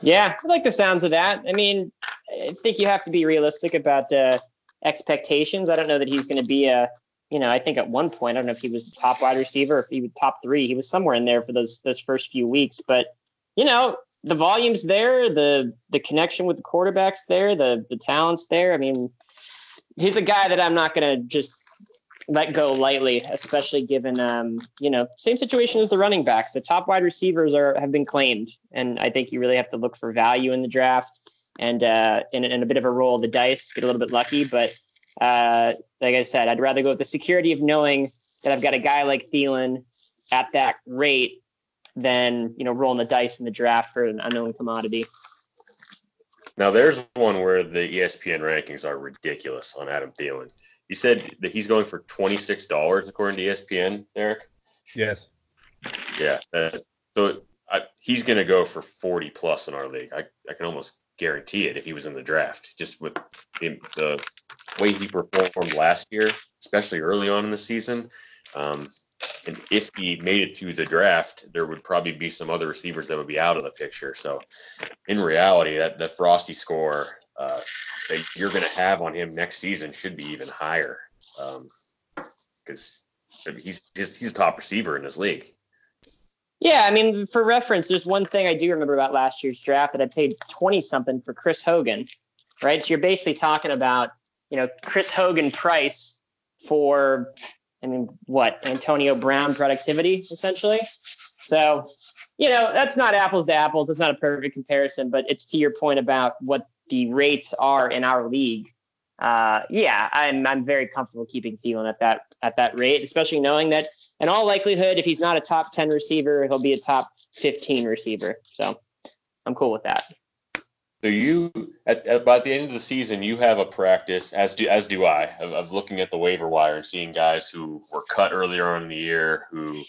Yeah, I like the sounds of that. I mean, I think you have to be realistic about uh, expectations. I don't know that he's going to be a you know, I think at one point, I don't know if he was the top wide receiver, if he was top three, he was somewhere in there for those those first few weeks. But you know, the volume's there, the the connection with the quarterbacks there, the the talent's there. I mean, he's a guy that I'm not gonna just let go lightly, especially given um, you know, same situation as the running backs. The top wide receivers are have been claimed, and I think you really have to look for value in the draft and uh, in, in a bit of a roll of the dice, get a little bit lucky, but uh, like I said, I'd rather go with the security of knowing that I've got a guy like Thielen at that rate than you know rolling the dice in the draft for an unknown commodity. Now there's one where the ESPN rankings are ridiculous on Adam Thielen. You said that he's going for twenty six dollars according to ESPN, Eric. Yes. Yeah. Uh, so I, he's going to go for forty plus in our league. I, I can almost guarantee it if he was in the draft, just with the, the way he performed last year, especially early on in the season. Um, and if he made it to the draft, there would probably be some other receivers that would be out of the picture. So, in reality, that the Frosty score uh, that you're going to have on him next season should be even higher because um, he's he's a top receiver in this league. Yeah, I mean, for reference, there's one thing I do remember about last year's draft that I paid twenty something for Chris Hogan, right? So you're basically talking about you know Chris Hogan price for I mean, what Antonio Brown productivity essentially. So, you know, that's not apples to apples. It's not a perfect comparison, but it's to your point about what the rates are in our league. Uh, yeah, I'm I'm very comfortable keeping Thielen at that at that rate, especially knowing that in all likelihood, if he's not a top 10 receiver, he'll be a top 15 receiver. So I'm cool with that. So you at, at by the end of the season, you have a practice, as do as do I, of, of, looking at the waiver wire and seeing guys who were cut earlier on in the year who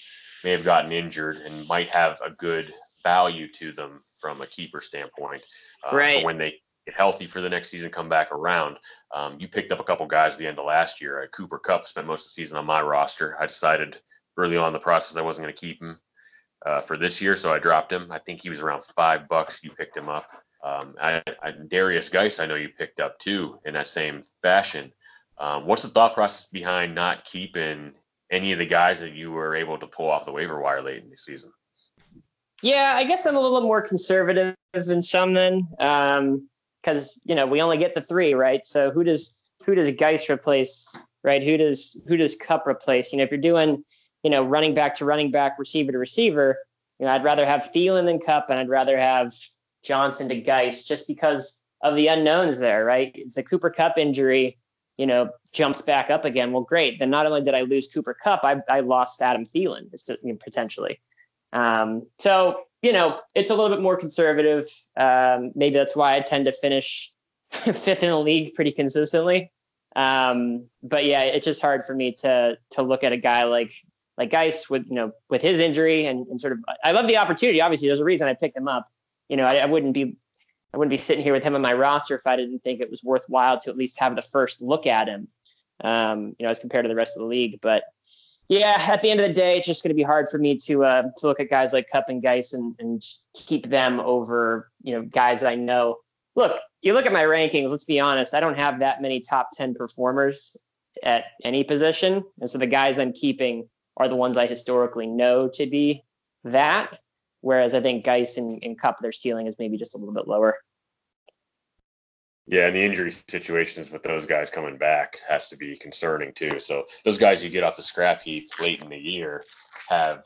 may have gotten injured and might have a good value to them from a keeper standpoint. Uh, right. when they get healthy for the next season, come back around. Um, you picked up a couple guys at the end of last year. Uh, Cooper Kupp spent most of the season on my roster. I decided early on in the process I wasn't going to keep him uh, for this year, so I dropped him. I think he was around five bucks. You picked him up. Um, I, I, Derrius Guice, I know you picked up too in that same fashion. Um, what's the thought process behind not keeping any of the guys that you were able to pull off the waiver wire late in the season? Yeah, I guess I'm a little more conservative than some then, because um, you know we only get the three, right? So who does who does Guice replace, right? Who does who does Kupp replace? You know, if you're doing you know running back to running back, receiver to receiver, you know, I'd rather have Thielen than Kupp, and I'd rather have Johnson to Guice just because of the unknowns there, right? The Cooper Kupp injury, you know, jumps back up again, well, great. Then not only did I lose Cooper Kupp, I, I lost Adam Thielen potentially. Um, so, you know, it's a little bit more conservative. Um, maybe that's why I tend to finish [LAUGHS] fifth in the league pretty consistently. Um, but yeah, it's just hard for me to to look at a guy like like Guice with you know with his injury and, and sort of I love the opportunity. Obviously, there's a reason I picked him up you know, I, I, wouldn't be I wouldn't be sitting here with him on my roster if I didn't think it was worthwhile to at least have the first look at him. Um, you know, as compared to the rest of the league. But yeah, at the end of the day, it's just going to be hard for me to uh, to look at guys like Kupp and Guice and, and keep them over you know guys I know. Look, you look at my rankings. Let's be honest. I don't have that many top ten performers at any position, and so the guys I'm keeping are the ones I historically know to be that. Whereas I think Guice and, and Kupp, their ceiling is maybe just a little bit lower. Yeah, and the injury situations with those guys coming back has to be concerning too. So those guys you get off the scrap heap late in the year have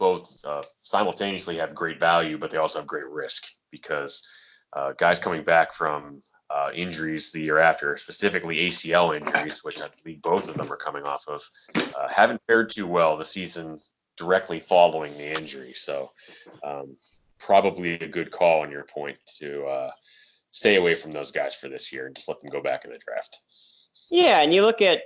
both uh, simultaneously have great value, but they also have great risk because uh, guys coming back from uh, injuries the year after, specifically ACL injuries, which I believe both of them are coming off of, uh, haven't fared too well the season directly following the injury. So, um, probably a good call on your point to uh, stay away from those guys for this year and just let them go back in the draft. Yeah, and you look at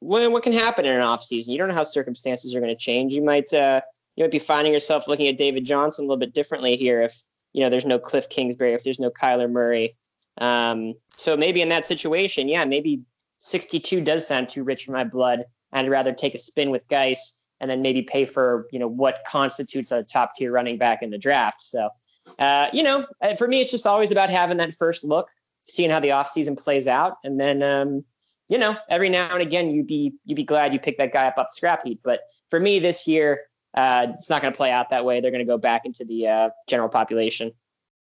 what, what can happen in an offseason. You don't know how circumstances are going to change. You might uh, you might be finding yourself looking at David Johnson a little bit differently here if you know there's no Cliff Kingsbury, if there's no Kyler Murray. Um, so maybe in that situation, yeah, maybe 62 does sound too rich for my blood. I'd rather take a spin with Guice and then maybe pay for you know what constitutes a top tier running back in the draft. So, uh, you know, uh, for me, it's just always about having that first look, seeing how the offseason plays out, and then um, you know, every now and again, you'd be you'd be glad you picked that guy up up the scrap heap. But for me, this year, uh, it's not going to play out that way. They're going to go back into the uh, general population.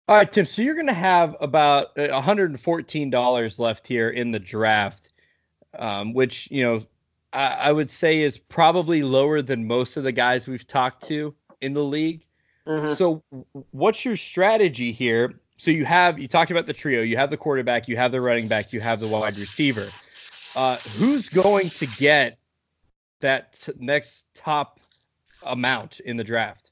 All right, Tim. So you're going to have about $114 left here in the draft, um, which you know I, would say is probably lower than most of the guys we've talked to in the league. Mm-hmm. So, what's your strategy here? So you have you talked about the trio. You have the quarterback, you have the running back, you have the wide receiver. Uh, who's going to get that t- next top amount in the draft.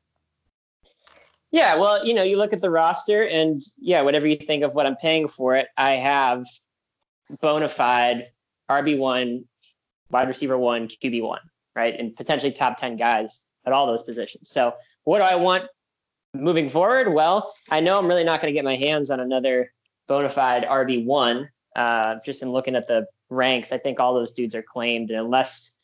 Yeah, well, you know, you look at the roster, and yeah, whatever you think of what I'm paying for it, I have bona fide RB one, wide receiver one, QB one, right, and potentially top ten guys at all those positions. So, what do I want moving forward? Well, I know I'm really not going to get my hands on another bona fide RB one. Uh, just in looking at the ranks, I think all those dudes are claimed, and unless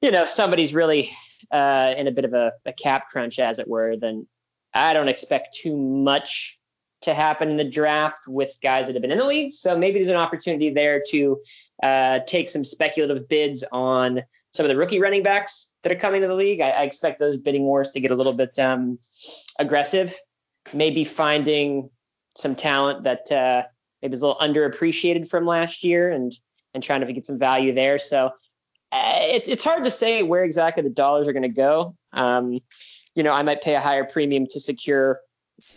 you know somebody's really uh, in a bit of a, a cap crunch, as it were, then I don't expect too much to happen in the draft with guys that have been in the league. So maybe there's an opportunity there to uh, take some speculative bids on some of the rookie running backs that are coming to the league. I, I expect those bidding wars to get a little bit um, aggressive. Maybe finding some talent that uh, maybe is a little underappreciated from last year and and trying to get some value there. So uh, it, it's hard to say where exactly the dollars are going to go. Um, you know, I might pay a higher premium to secure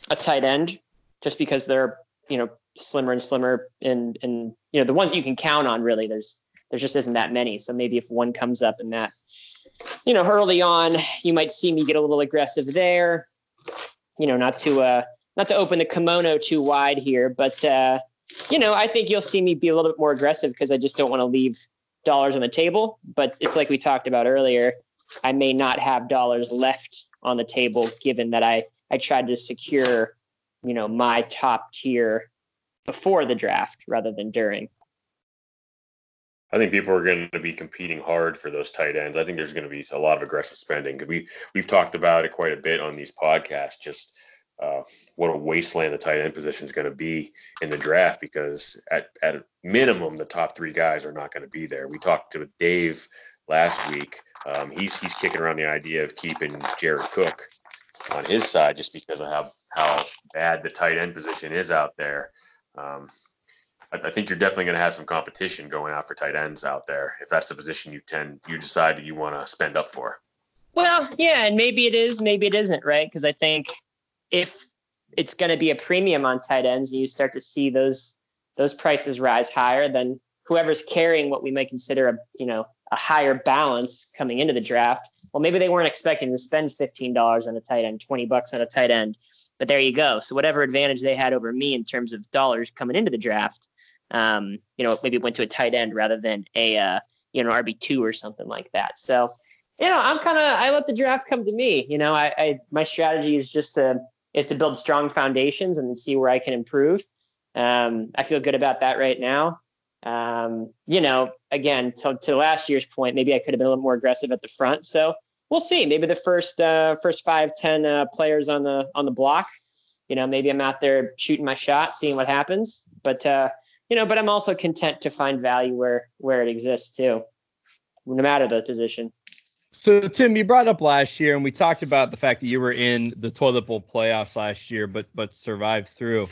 a tight end just because they're, you know, slimmer and slimmer and and you know, the ones you can count on really there's there just isn't that many. So maybe if one comes up in that, you know, early on, you might see me get a little aggressive there. You know, not to uh not to open the kimono too wide here, but uh, you know, I think you'll see me be a little bit more aggressive because I just don't want to leave dollars on the table. But it's like we talked about earlier. I may not have dollars left on the table, given that I I tried to secure, you know, my top tier before the draft rather than during. I think people are going to be competing hard for those tight ends. I think there's going to be a lot of aggressive spending. We we've talked about it quite a bit on these podcasts. Just uh, what a wasteland the tight end position is going to be in the draft because at at minimum the top three guys are not going to be there. We talked to Dave last week. Um, he's he's kicking around the idea of keeping Jared Cook on his side just because of how how bad the tight end position is out there. Um, I, I, think you're definitely going to have some competition going out for tight ends out there if that's the position you tend you decide you want to spend up for. Well, yeah, and maybe it is, maybe it isn't, right? Because I think if it's going to be a premium on tight ends, and you start to see those those prices rise higher, then whoever's carrying what we might consider a you know a higher balance coming into the draft. Well, maybe they weren't expecting to spend $15 on a tight end, 20 bucks on a tight end, but there you go. So whatever advantage they had over me in terms of dollars coming into the draft, um, you know, maybe went to a tight end rather than a, uh, you know, RB two or something like that. So, you know, I'm kind of, I let the draft come to me, you know, I, I, my strategy is just to, is to build strong foundations and then see where I can improve. Um, I feel good about that right now. Um, you know, again, to, to last year's point, maybe I could have been a little more aggressive at the front. So we'll see. Maybe the first uh, first five, ten uh, players on the on the block. You know, maybe I'm out there shooting my shot, seeing what happens. But uh, you know, but I'm also content to find value where where it exists too, no matter the position. So Tim, you brought up last year, and we talked about the fact that you were in the toilet bowl playoffs last year, but but survived through.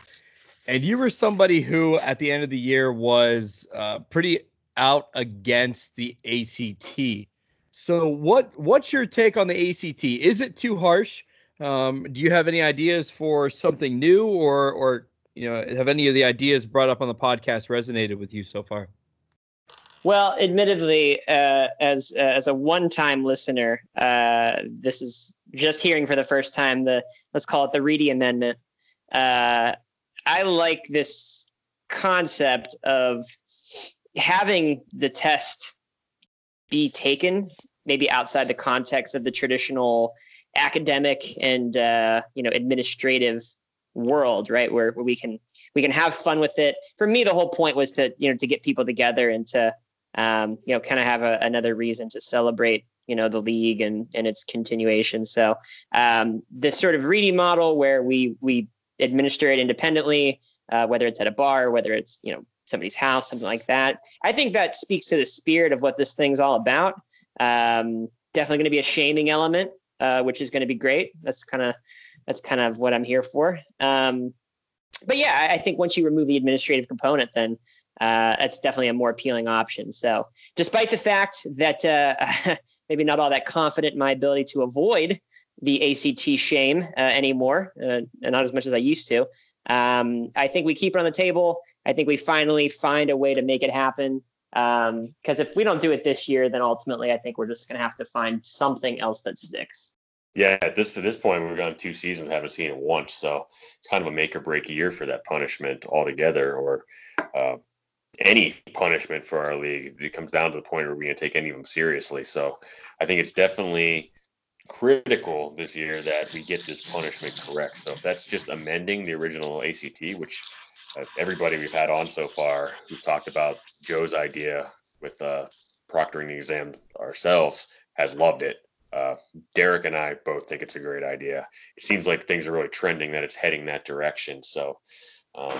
And you were somebody who, at the end of the year, was uh, pretty out against the ACT. So, what what's your take on the ACT? Is it too harsh? Um, do you have any ideas for something new, or or you know, have any of the ideas brought up on the podcast resonated with you so far? Well, admittedly, uh, as uh, as a one-time listener, uh, this is just hearing for the first time the let's call it the Reedy Amendment. Uh, I like this concept of having the test be taken maybe outside the context of the traditional academic and uh, you know administrative world right? Where, where we can we can have fun with it. For me the whole point was to you know to get people together and to um, you know kind of have a, another reason to celebrate you know the league and and its continuation. So um, this sort of Reedy model where we we administer it independently, uh, whether it's at a bar, whether it's you know somebody's house, something like that. I think that speaks to the spirit of what this thing's all about. Um, definitely going to be a shaming element, uh, which is going to be great. That's kind of that's kind of what I'm here for. Um, but yeah, I think once you remove the administrative component, then uh, that's definitely a more appealing option. So, despite the fact that uh, [LAUGHS] maybe not all that confident in my ability to avoid the ACT shame uh, anymore, uh, not as much as I used to. Um, I think we keep it on the table. I think we finally find a way to make it happen. Because um, if we don't do it this year, then ultimately I think we're just going to have to find something else that sticks. Yeah, at this at this point, we've gone two seasons, haven't seen it once, so it's kind of a make or break year for that punishment altogether, or uh, any punishment for our league. It comes down to the point where we're going to take any of them seriously. So I think it's definitely critical this year that we get this punishment correct. So if that's just amending the original ACT, which everybody we've had on so far, we've talked about Joe's idea with uh, proctoring the exam ourselves, has loved it. Uh, Derek and I both think it's a great idea. It seems like things are really trending that it's heading that direction. So, um,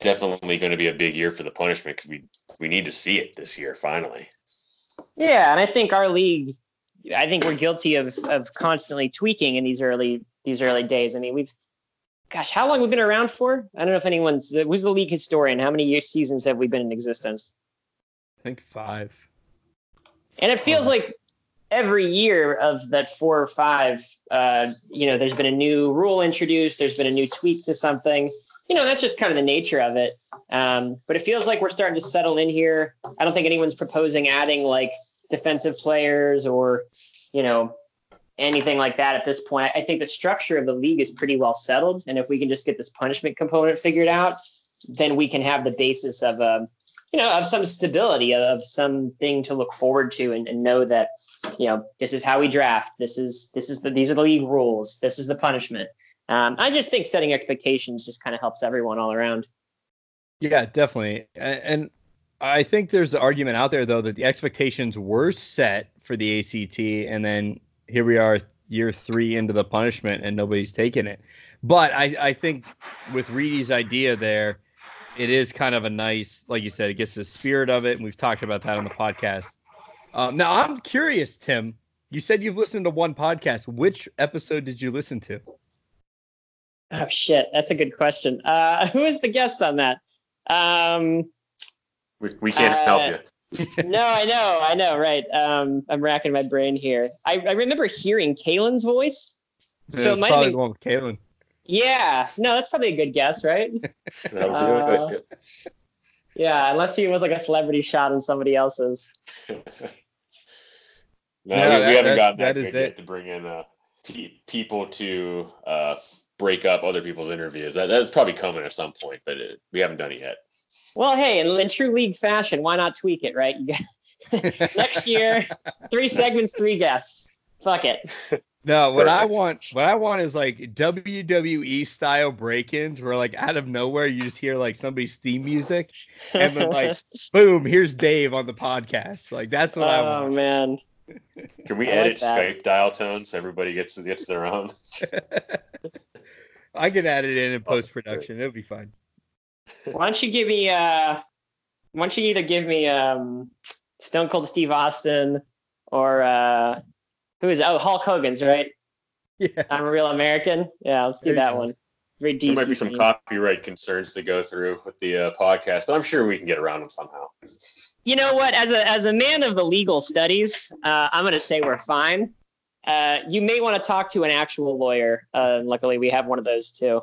definitely going to be a big year for the punishment because we we need to see it this year finally. Yeah, and I think our league, I think we're guilty of of constantly tweaking in these early these early days. I mean, we've, gosh, how long we've been around for? I don't know if anyone's who's the league historian. How many years, seasons have we been in existence? I think five. And it feels like every year of that four or five, uh, you know, there's been a new rule introduced. There's been a new tweak to something. You know, that's just kind of the nature of it. Um, but it feels like we're starting to settle in here. I don't think anyone's proposing adding like defensive players or, you know, anything like that at this point. I think the structure of the league is pretty well settled. And if we can just get this punishment component figured out, then we can have the basis of a, um, you know, of some stability, of something to look forward to and, and know that you know, this is how we draft. This is this is the these are the league rules. This is the punishment. Um, I just think setting expectations just kind of helps everyone all around. Yeah, definitely. And I think there's the argument out there though that the expectations were set for the ACT, and then here we are, year three into the punishment, and nobody's taking it. But I, I think with Reedy's idea there, it is kind of a nice, like you said, it gets the spirit of it, and we've talked about that on the podcast um, now I'm curious, Tim. You said you've listened to one podcast. Which episode did you listen to? Oh shit, that's a good question. Uh, [LAUGHS] who is the guest on that? Um, we, we can't uh, help you. No, I know, I know, right? Um, I'm racking my brain here. I, I remember hearing Kalen's voice. so it might probably going with Kalen. Yeah, no, that's probably a good guess, right? That'll do uh, it. Yeah, unless he was like a celebrity shot in somebody else's. no, yeah, we, that, we, haven't gotten that, that good yet to bring in uh, people to uh, break up other people's interviews. That, that's probably coming at some point, but it, we haven't done it yet. Well, hey, in, in true league fashion, why not tweak it, right? [LAUGHS] Next year, three segments, three guests. Fuck it. No, what Perfect. I want, what I want is like WWE style break-ins, where like out of nowhere you just hear like somebody's theme music, and then like [LAUGHS] boom, here's Dave on the podcast. Like that's what oh, I want. Oh man. Can we I edit like Skype dial tones? Everybody gets gets their own. [LAUGHS] I can add it in in oh, post production. It'll be fine. Why don't you give me uh why don't you either give me um Stone Cold Steve Austin or uh who is oh Hulk Hogan's right? [LAUGHS] Yeah. I'm a real American. Yeah, let's do that one. Very decent. There might be some copyright concerns to go through with the uh, podcast, but I'm sure we can get around them somehow. You know what? As a as a man of the legal studies, uh, I'm going to say we're fine. Uh, you may want to talk to an actual lawyer. Uh, luckily, we have one of those too.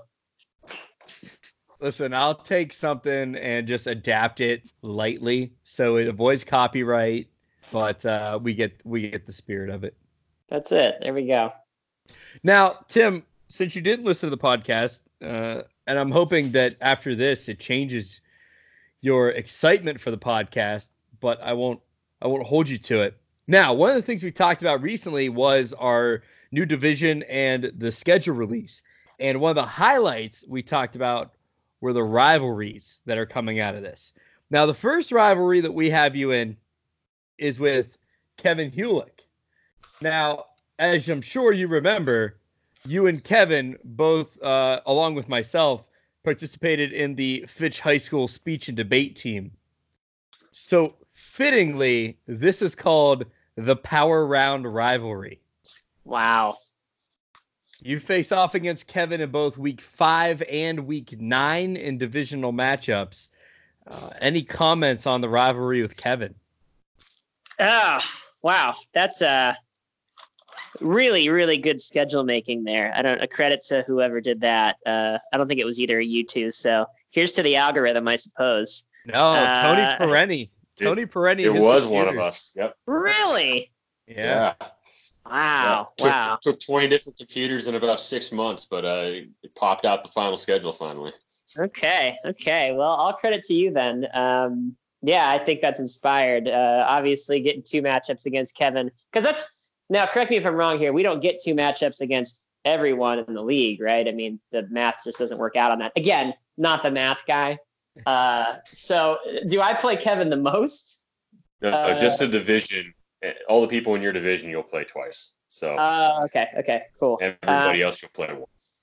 Listen, I'll take something and just adapt it lightly so it avoids copyright, but uh, we get we get the spirit of it. That's it. There we go. Now, Tim, since you didn't listen to the podcast, uh, and I'm hoping that after this it changes your excitement for the podcast, but I won't I won't hold you to it. Now, one of the things we talked about recently was our new division and the schedule release. And one of the highlights we talked about were the rivalries that are coming out of this. Now, the first rivalry that we have you in is with Kevin Hewlick. Now, as I'm sure you remember, you and Kevin both, uh, along with myself, participated in the Fitch High School speech and debate team. So, fittingly, this is called the Power Round Rivalry. Wow. You face off against Kevin in both week five and week nine in divisional matchups. Uh, any comments on the rivalry with Kevin? Ah, wow. That's uh really, really good schedule making there. I don't a credit to whoever did that. Uh, I don't think it was either of you two. So here's to the algorithm, I suppose. No, uh, [LAUGHS] Tony Perenni. Tony Perenni. It was one of us. Yep. Really? Yeah. yeah. Wow! Yeah, took, wow! Took 20 different computers in about six months, but uh, it popped out the final schedule finally. Okay. Okay. Well, all credit to you then. Um, yeah, I think that's inspired. Uh, obviously, getting two matchups against Kevin because that's now. Correct me if I'm wrong here. We don't get two matchups against everyone in the league, right? I mean, the math just doesn't work out on that. Again, not the math guy. Uh, so, do I play Kevin the most? No, Uh, just the division. All the people in your division you'll play twice. So Uh, okay. Okay. Cool. everybody else you'll play once.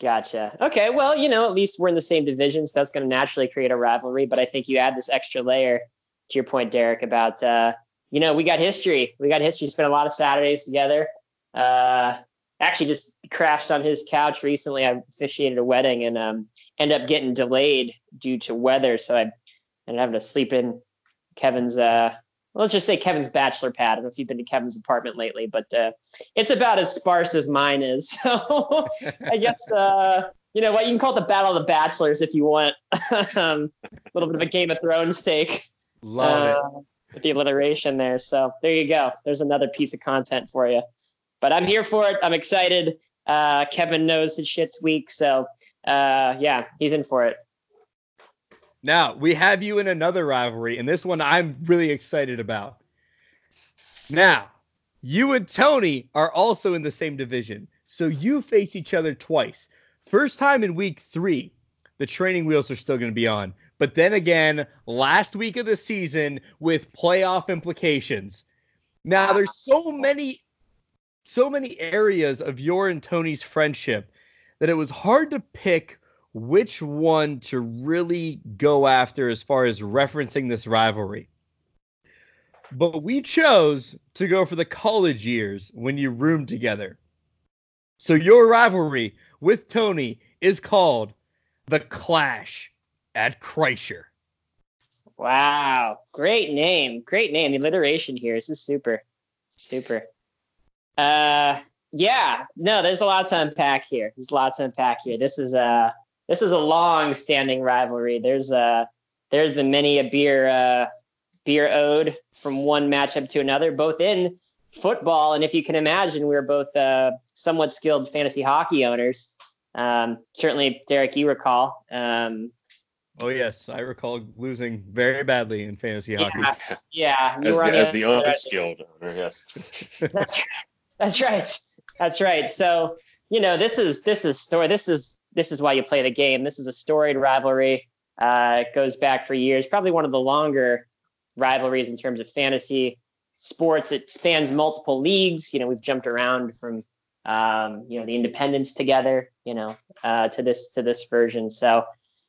Gotcha. Okay. Well, you know, at least we're in the same division, so that's going to naturally create a rivalry. But I think you add this extra layer to your point, Derek, about uh, you know, we got history. We got history. Spent a lot of Saturdays together. Uh, actually, just crashed on his couch recently. I officiated a wedding and um, ended up getting delayed due to weather, so I ended up having to sleep in Kevin's. Uh, let's just say Kevin's bachelor pad. I don't know if you've been to Kevin's apartment lately, but uh, it's about as sparse as mine is. [LAUGHS] So I guess uh, you know what you can call it the Battle of the Bachelors if you want. [LAUGHS] um, a little bit of a Game of Thrones take Love it. uh, with the alliteration there. So there you go. There's another piece of content for you. But I'm here for it. I'm excited. Uh, Kevin knows his shit's weak, so uh, yeah, he's in for it. Now we have you in another rivalry, and this one I'm really excited about. Now, you and Tony are also in the same division, so you face each other twice. First time in week three, the training wheels are still going to be on, but then again, last week of the season with playoff implications. Now, there's so many, so many areas of your and Tony's friendship that it was hard to pick which one to really go after as far as referencing this rivalry. But we chose to go for the college years when you roomed together. So your rivalry with Tony is called the Clash at Kreischer. Wow, great name, great name. The alliteration here this is super, super. Uh, yeah, no, there's a lot to unpack here. There's a lot to unpack here. This is a this is a long-standing rivalry. There's a there's been many a beer uh, beer ode from one matchup to another, both in football and if you can imagine, we're both uh, somewhat skilled fantasy hockey owners. Um, certainly, Derek, you recall. Um, Oh yes, I recall losing very badly in fantasy hockey. yeah, yeah, you As were the, as the other side. unskilled owner, yes. That's right. That's right. That's right. So you know, this is this is story. This is this is why you play the game. This is a storied rivalry. Uh, it goes back for years. Probably one of the longer rivalries in terms of fantasy sports. It spans multiple leagues. You know, we've jumped around from um, you know the independents together. You know, uh, to this to this version. So,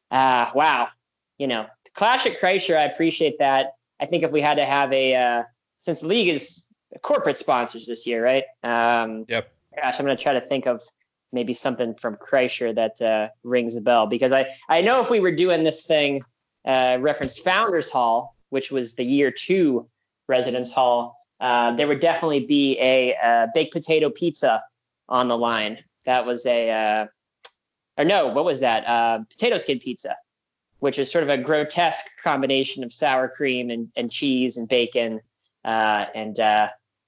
uh, wow. You know, the Clash at Kreischer. I appreciate that. I think if we had to have a uh, since the league is corporate sponsors this year, right? Um, Yep. Gosh, I'm gonna try to think of maybe something from Kreischer that uh, rings a bell because I I know if we were doing this thing, uh, reference Founders Hall, which was the year two Residence Hall, uh, there would definitely be a, uh baked potato pizza on the line. That was a uh, or no, what was that? Uh, potato skin pizza, which is sort of a grotesque combination of sour cream and, and cheese and bacon. And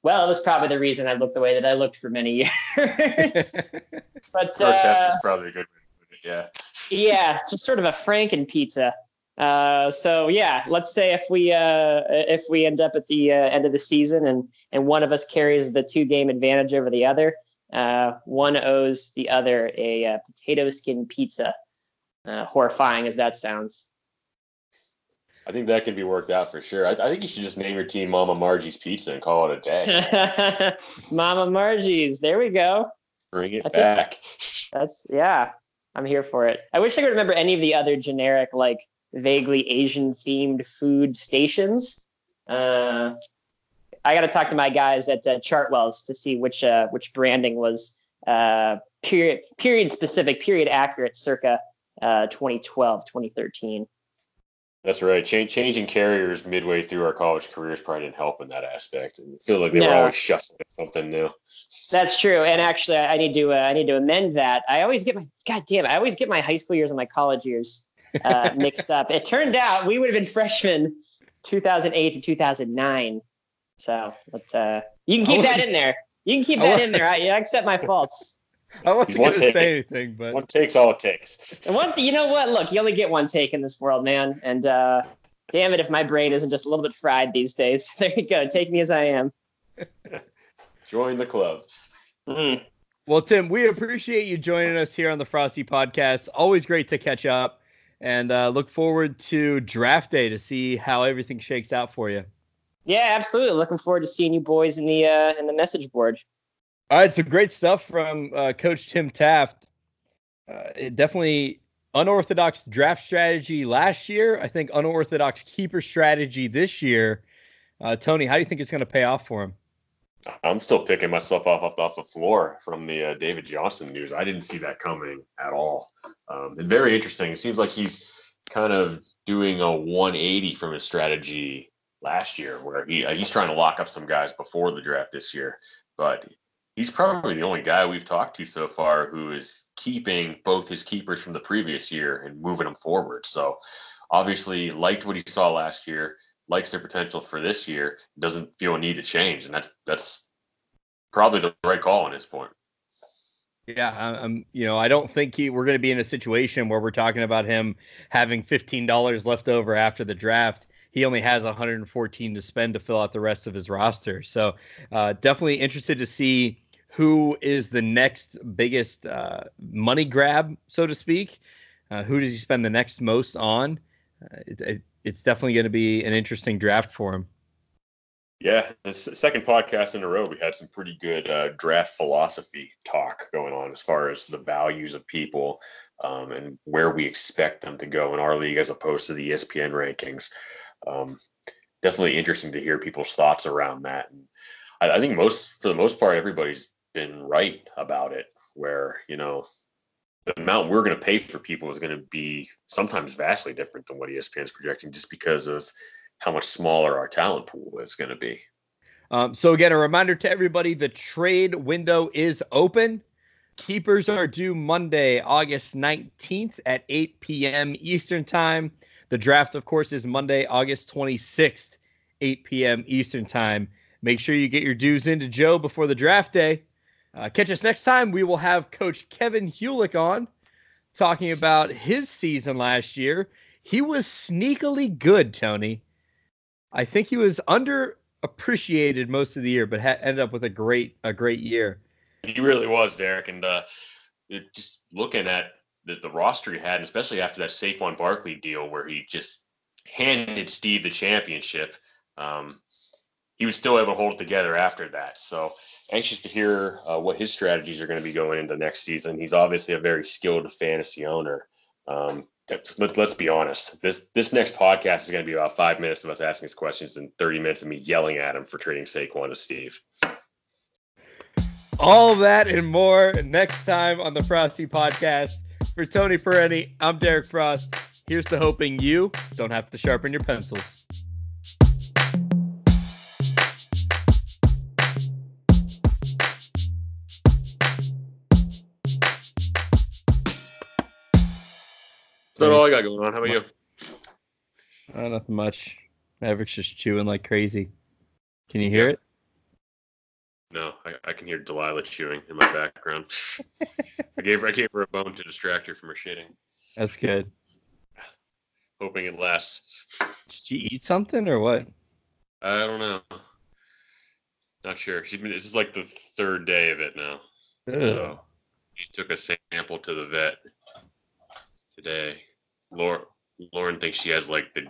well, it was probably the reason I looked the way that I looked for many years. [LAUGHS] but Grotesque uh, is probably a good way to put it, yeah. yeah, just sort of a Franken pizza. Uh, so yeah, let's say if we uh, if we end up at the uh, end of the season and and one of us carries the two game advantage over the other, uh, one owes the other a uh, potato skin pizza. Uh, horrifying as that sounds. I think that can be worked out for sure. I, I think you should just name your team Mama Margie's Pizza and call it a day. [LAUGHS] Mama Margie's, there we go. Bring it I back. That's yeah, I'm here for it. I wish I could remember any of the other generic, like vaguely Asian themed food stations. Uh, I got to talk to my guys at uh, Chartwells to see which uh, which branding was uh, period period specific, period accurate, circa uh, 2012, 2013. That's right. Ch- changing carriers midway through our college careers probably didn't help in that aspect. And feel like they were always shuffling something new. That's true. And actually, I need to uh, I need to amend that. I always get my God damn. I always get my high school years and my college years uh, [LAUGHS] mixed up. It turned out we would have been freshmen 2008 to 2009. So let's uh, you can keep that in there. You can keep that in there. I, I accept my [LAUGHS] faults. I wasn't going to take. say anything, but One take's all it takes. And one, you know what? Look, you only get one take in this world, man. And uh, damn it, if my brain isn't just a little bit fried these days. [LAUGHS] There you go. Take me as I am. [LAUGHS] Join the club. Mm. Well, Tim, we appreciate you joining us here on the Frosty Podcast. Always great to catch up, and uh, look forward to draft day to see how everything shakes out for you. Yeah, absolutely. Looking forward to seeing you boys in the uh, in the message board. All right, so great stuff from uh, Coach Tim Taft. Uh, it definitely unorthodox draft strategy last year. I think unorthodox keeper strategy this year. Uh, Tony, how do you think it's going to pay off for him? I'm still picking myself off off, off the floor from the uh, David Johnson news. I didn't see that coming at all. Um, and very interesting. It seems like he's kind of doing a 180 from his strategy last year, where he uh, he's trying to lock up some guys before the draft this year. But he's probably the only guy we've talked to so far who is keeping both his keepers from the previous year and moving them forward. So obviously liked what he saw last year likes their potential for this year, doesn't feel a need to change, and that's that's probably the right call on his point. Yeah, I'm. You know, I don't think he. We're going to be in a situation where we're talking about him having fifteen dollars left over after the draft. He only has 114 to spend to fill out the rest of his roster. So, uh, definitely interested to see who is the next biggest uh, money grab, so to speak. Uh, who does he spend the next most on? Uh, it, it, it's definitely going to be an interesting draft for him. Yeah, second podcast in a row, we had some pretty good uh, draft philosophy talk going on as far as the values of people um, and where we expect them to go in our league as opposed to the ESPN rankings. Um, definitely interesting to hear people's thoughts around that. And I, I think most, for the most part, everybody's been right about it. Where you know the amount we're going to pay for people is going to be sometimes vastly different than what ESPN is projecting, just because of how much smaller our talent pool is going to be. Um, so again, a reminder to everybody: the trade window is open. Keepers are due Monday, August 19th at 8 p.m. Eastern Time. The draft, of course, is Monday, August 26th, 8 p.m. Eastern Time. Make sure you get your dues into Joe before the draft day. Uh, catch us next time. We will have Coach Kevin Hewlick on talking about his season last year. He was sneakily good, Tony. I think he was underappreciated most of the year, but ha- ended up with a great a great year. He really was, Derek. And uh, just looking at the, the roster he had, and especially after that Saquon Barkley deal where he just handed Steve the championship, um, he was still able to hold it together after that. So anxious to hear uh, what his strategies are going to be going into next season. He's obviously a very skilled fantasy owner. Um, let, us be honest. This this next podcast is going to be about five minutes of us asking us questions and 30 minutes of me yelling at him for trading Saquon to Steve. All that and more next time on the Frosty Podcast. For Tony Perenni, I'm Derek Frost. Here's to hoping you don't have to sharpen your pencils. That's about all I got going on. How about you? Uh, nothing much. Maverick's just chewing like crazy. Can you hear it? No, I, I can hear Delilah chewing in my background. I gave her, I gave her a bone to distract her from her shitting, That's good. hoping it lasts. Did she eat something or what? I don't know. Not sure. She's been. This is like the third day of it now. So he took a sample to the vet today. Lauren, Lauren thinks she has like the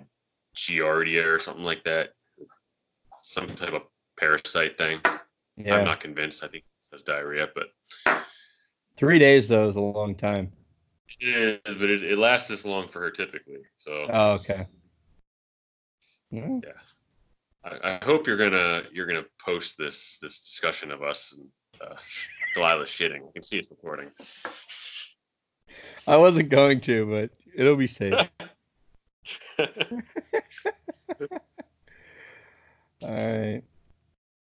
Giardia or something like that. Some type of parasite thing. Yeah. I'm not convinced. I think it says diarrhea, but Three days though is a long time. it is. But it, it lasts this long for her typically. So Oh, okay. Yeah. yeah. I, I hope you're gonna you're gonna post this this discussion of us and uh, Delilah shitting. I can see it's recording. I wasn't going to, but it'll be safe. [LAUGHS] All right.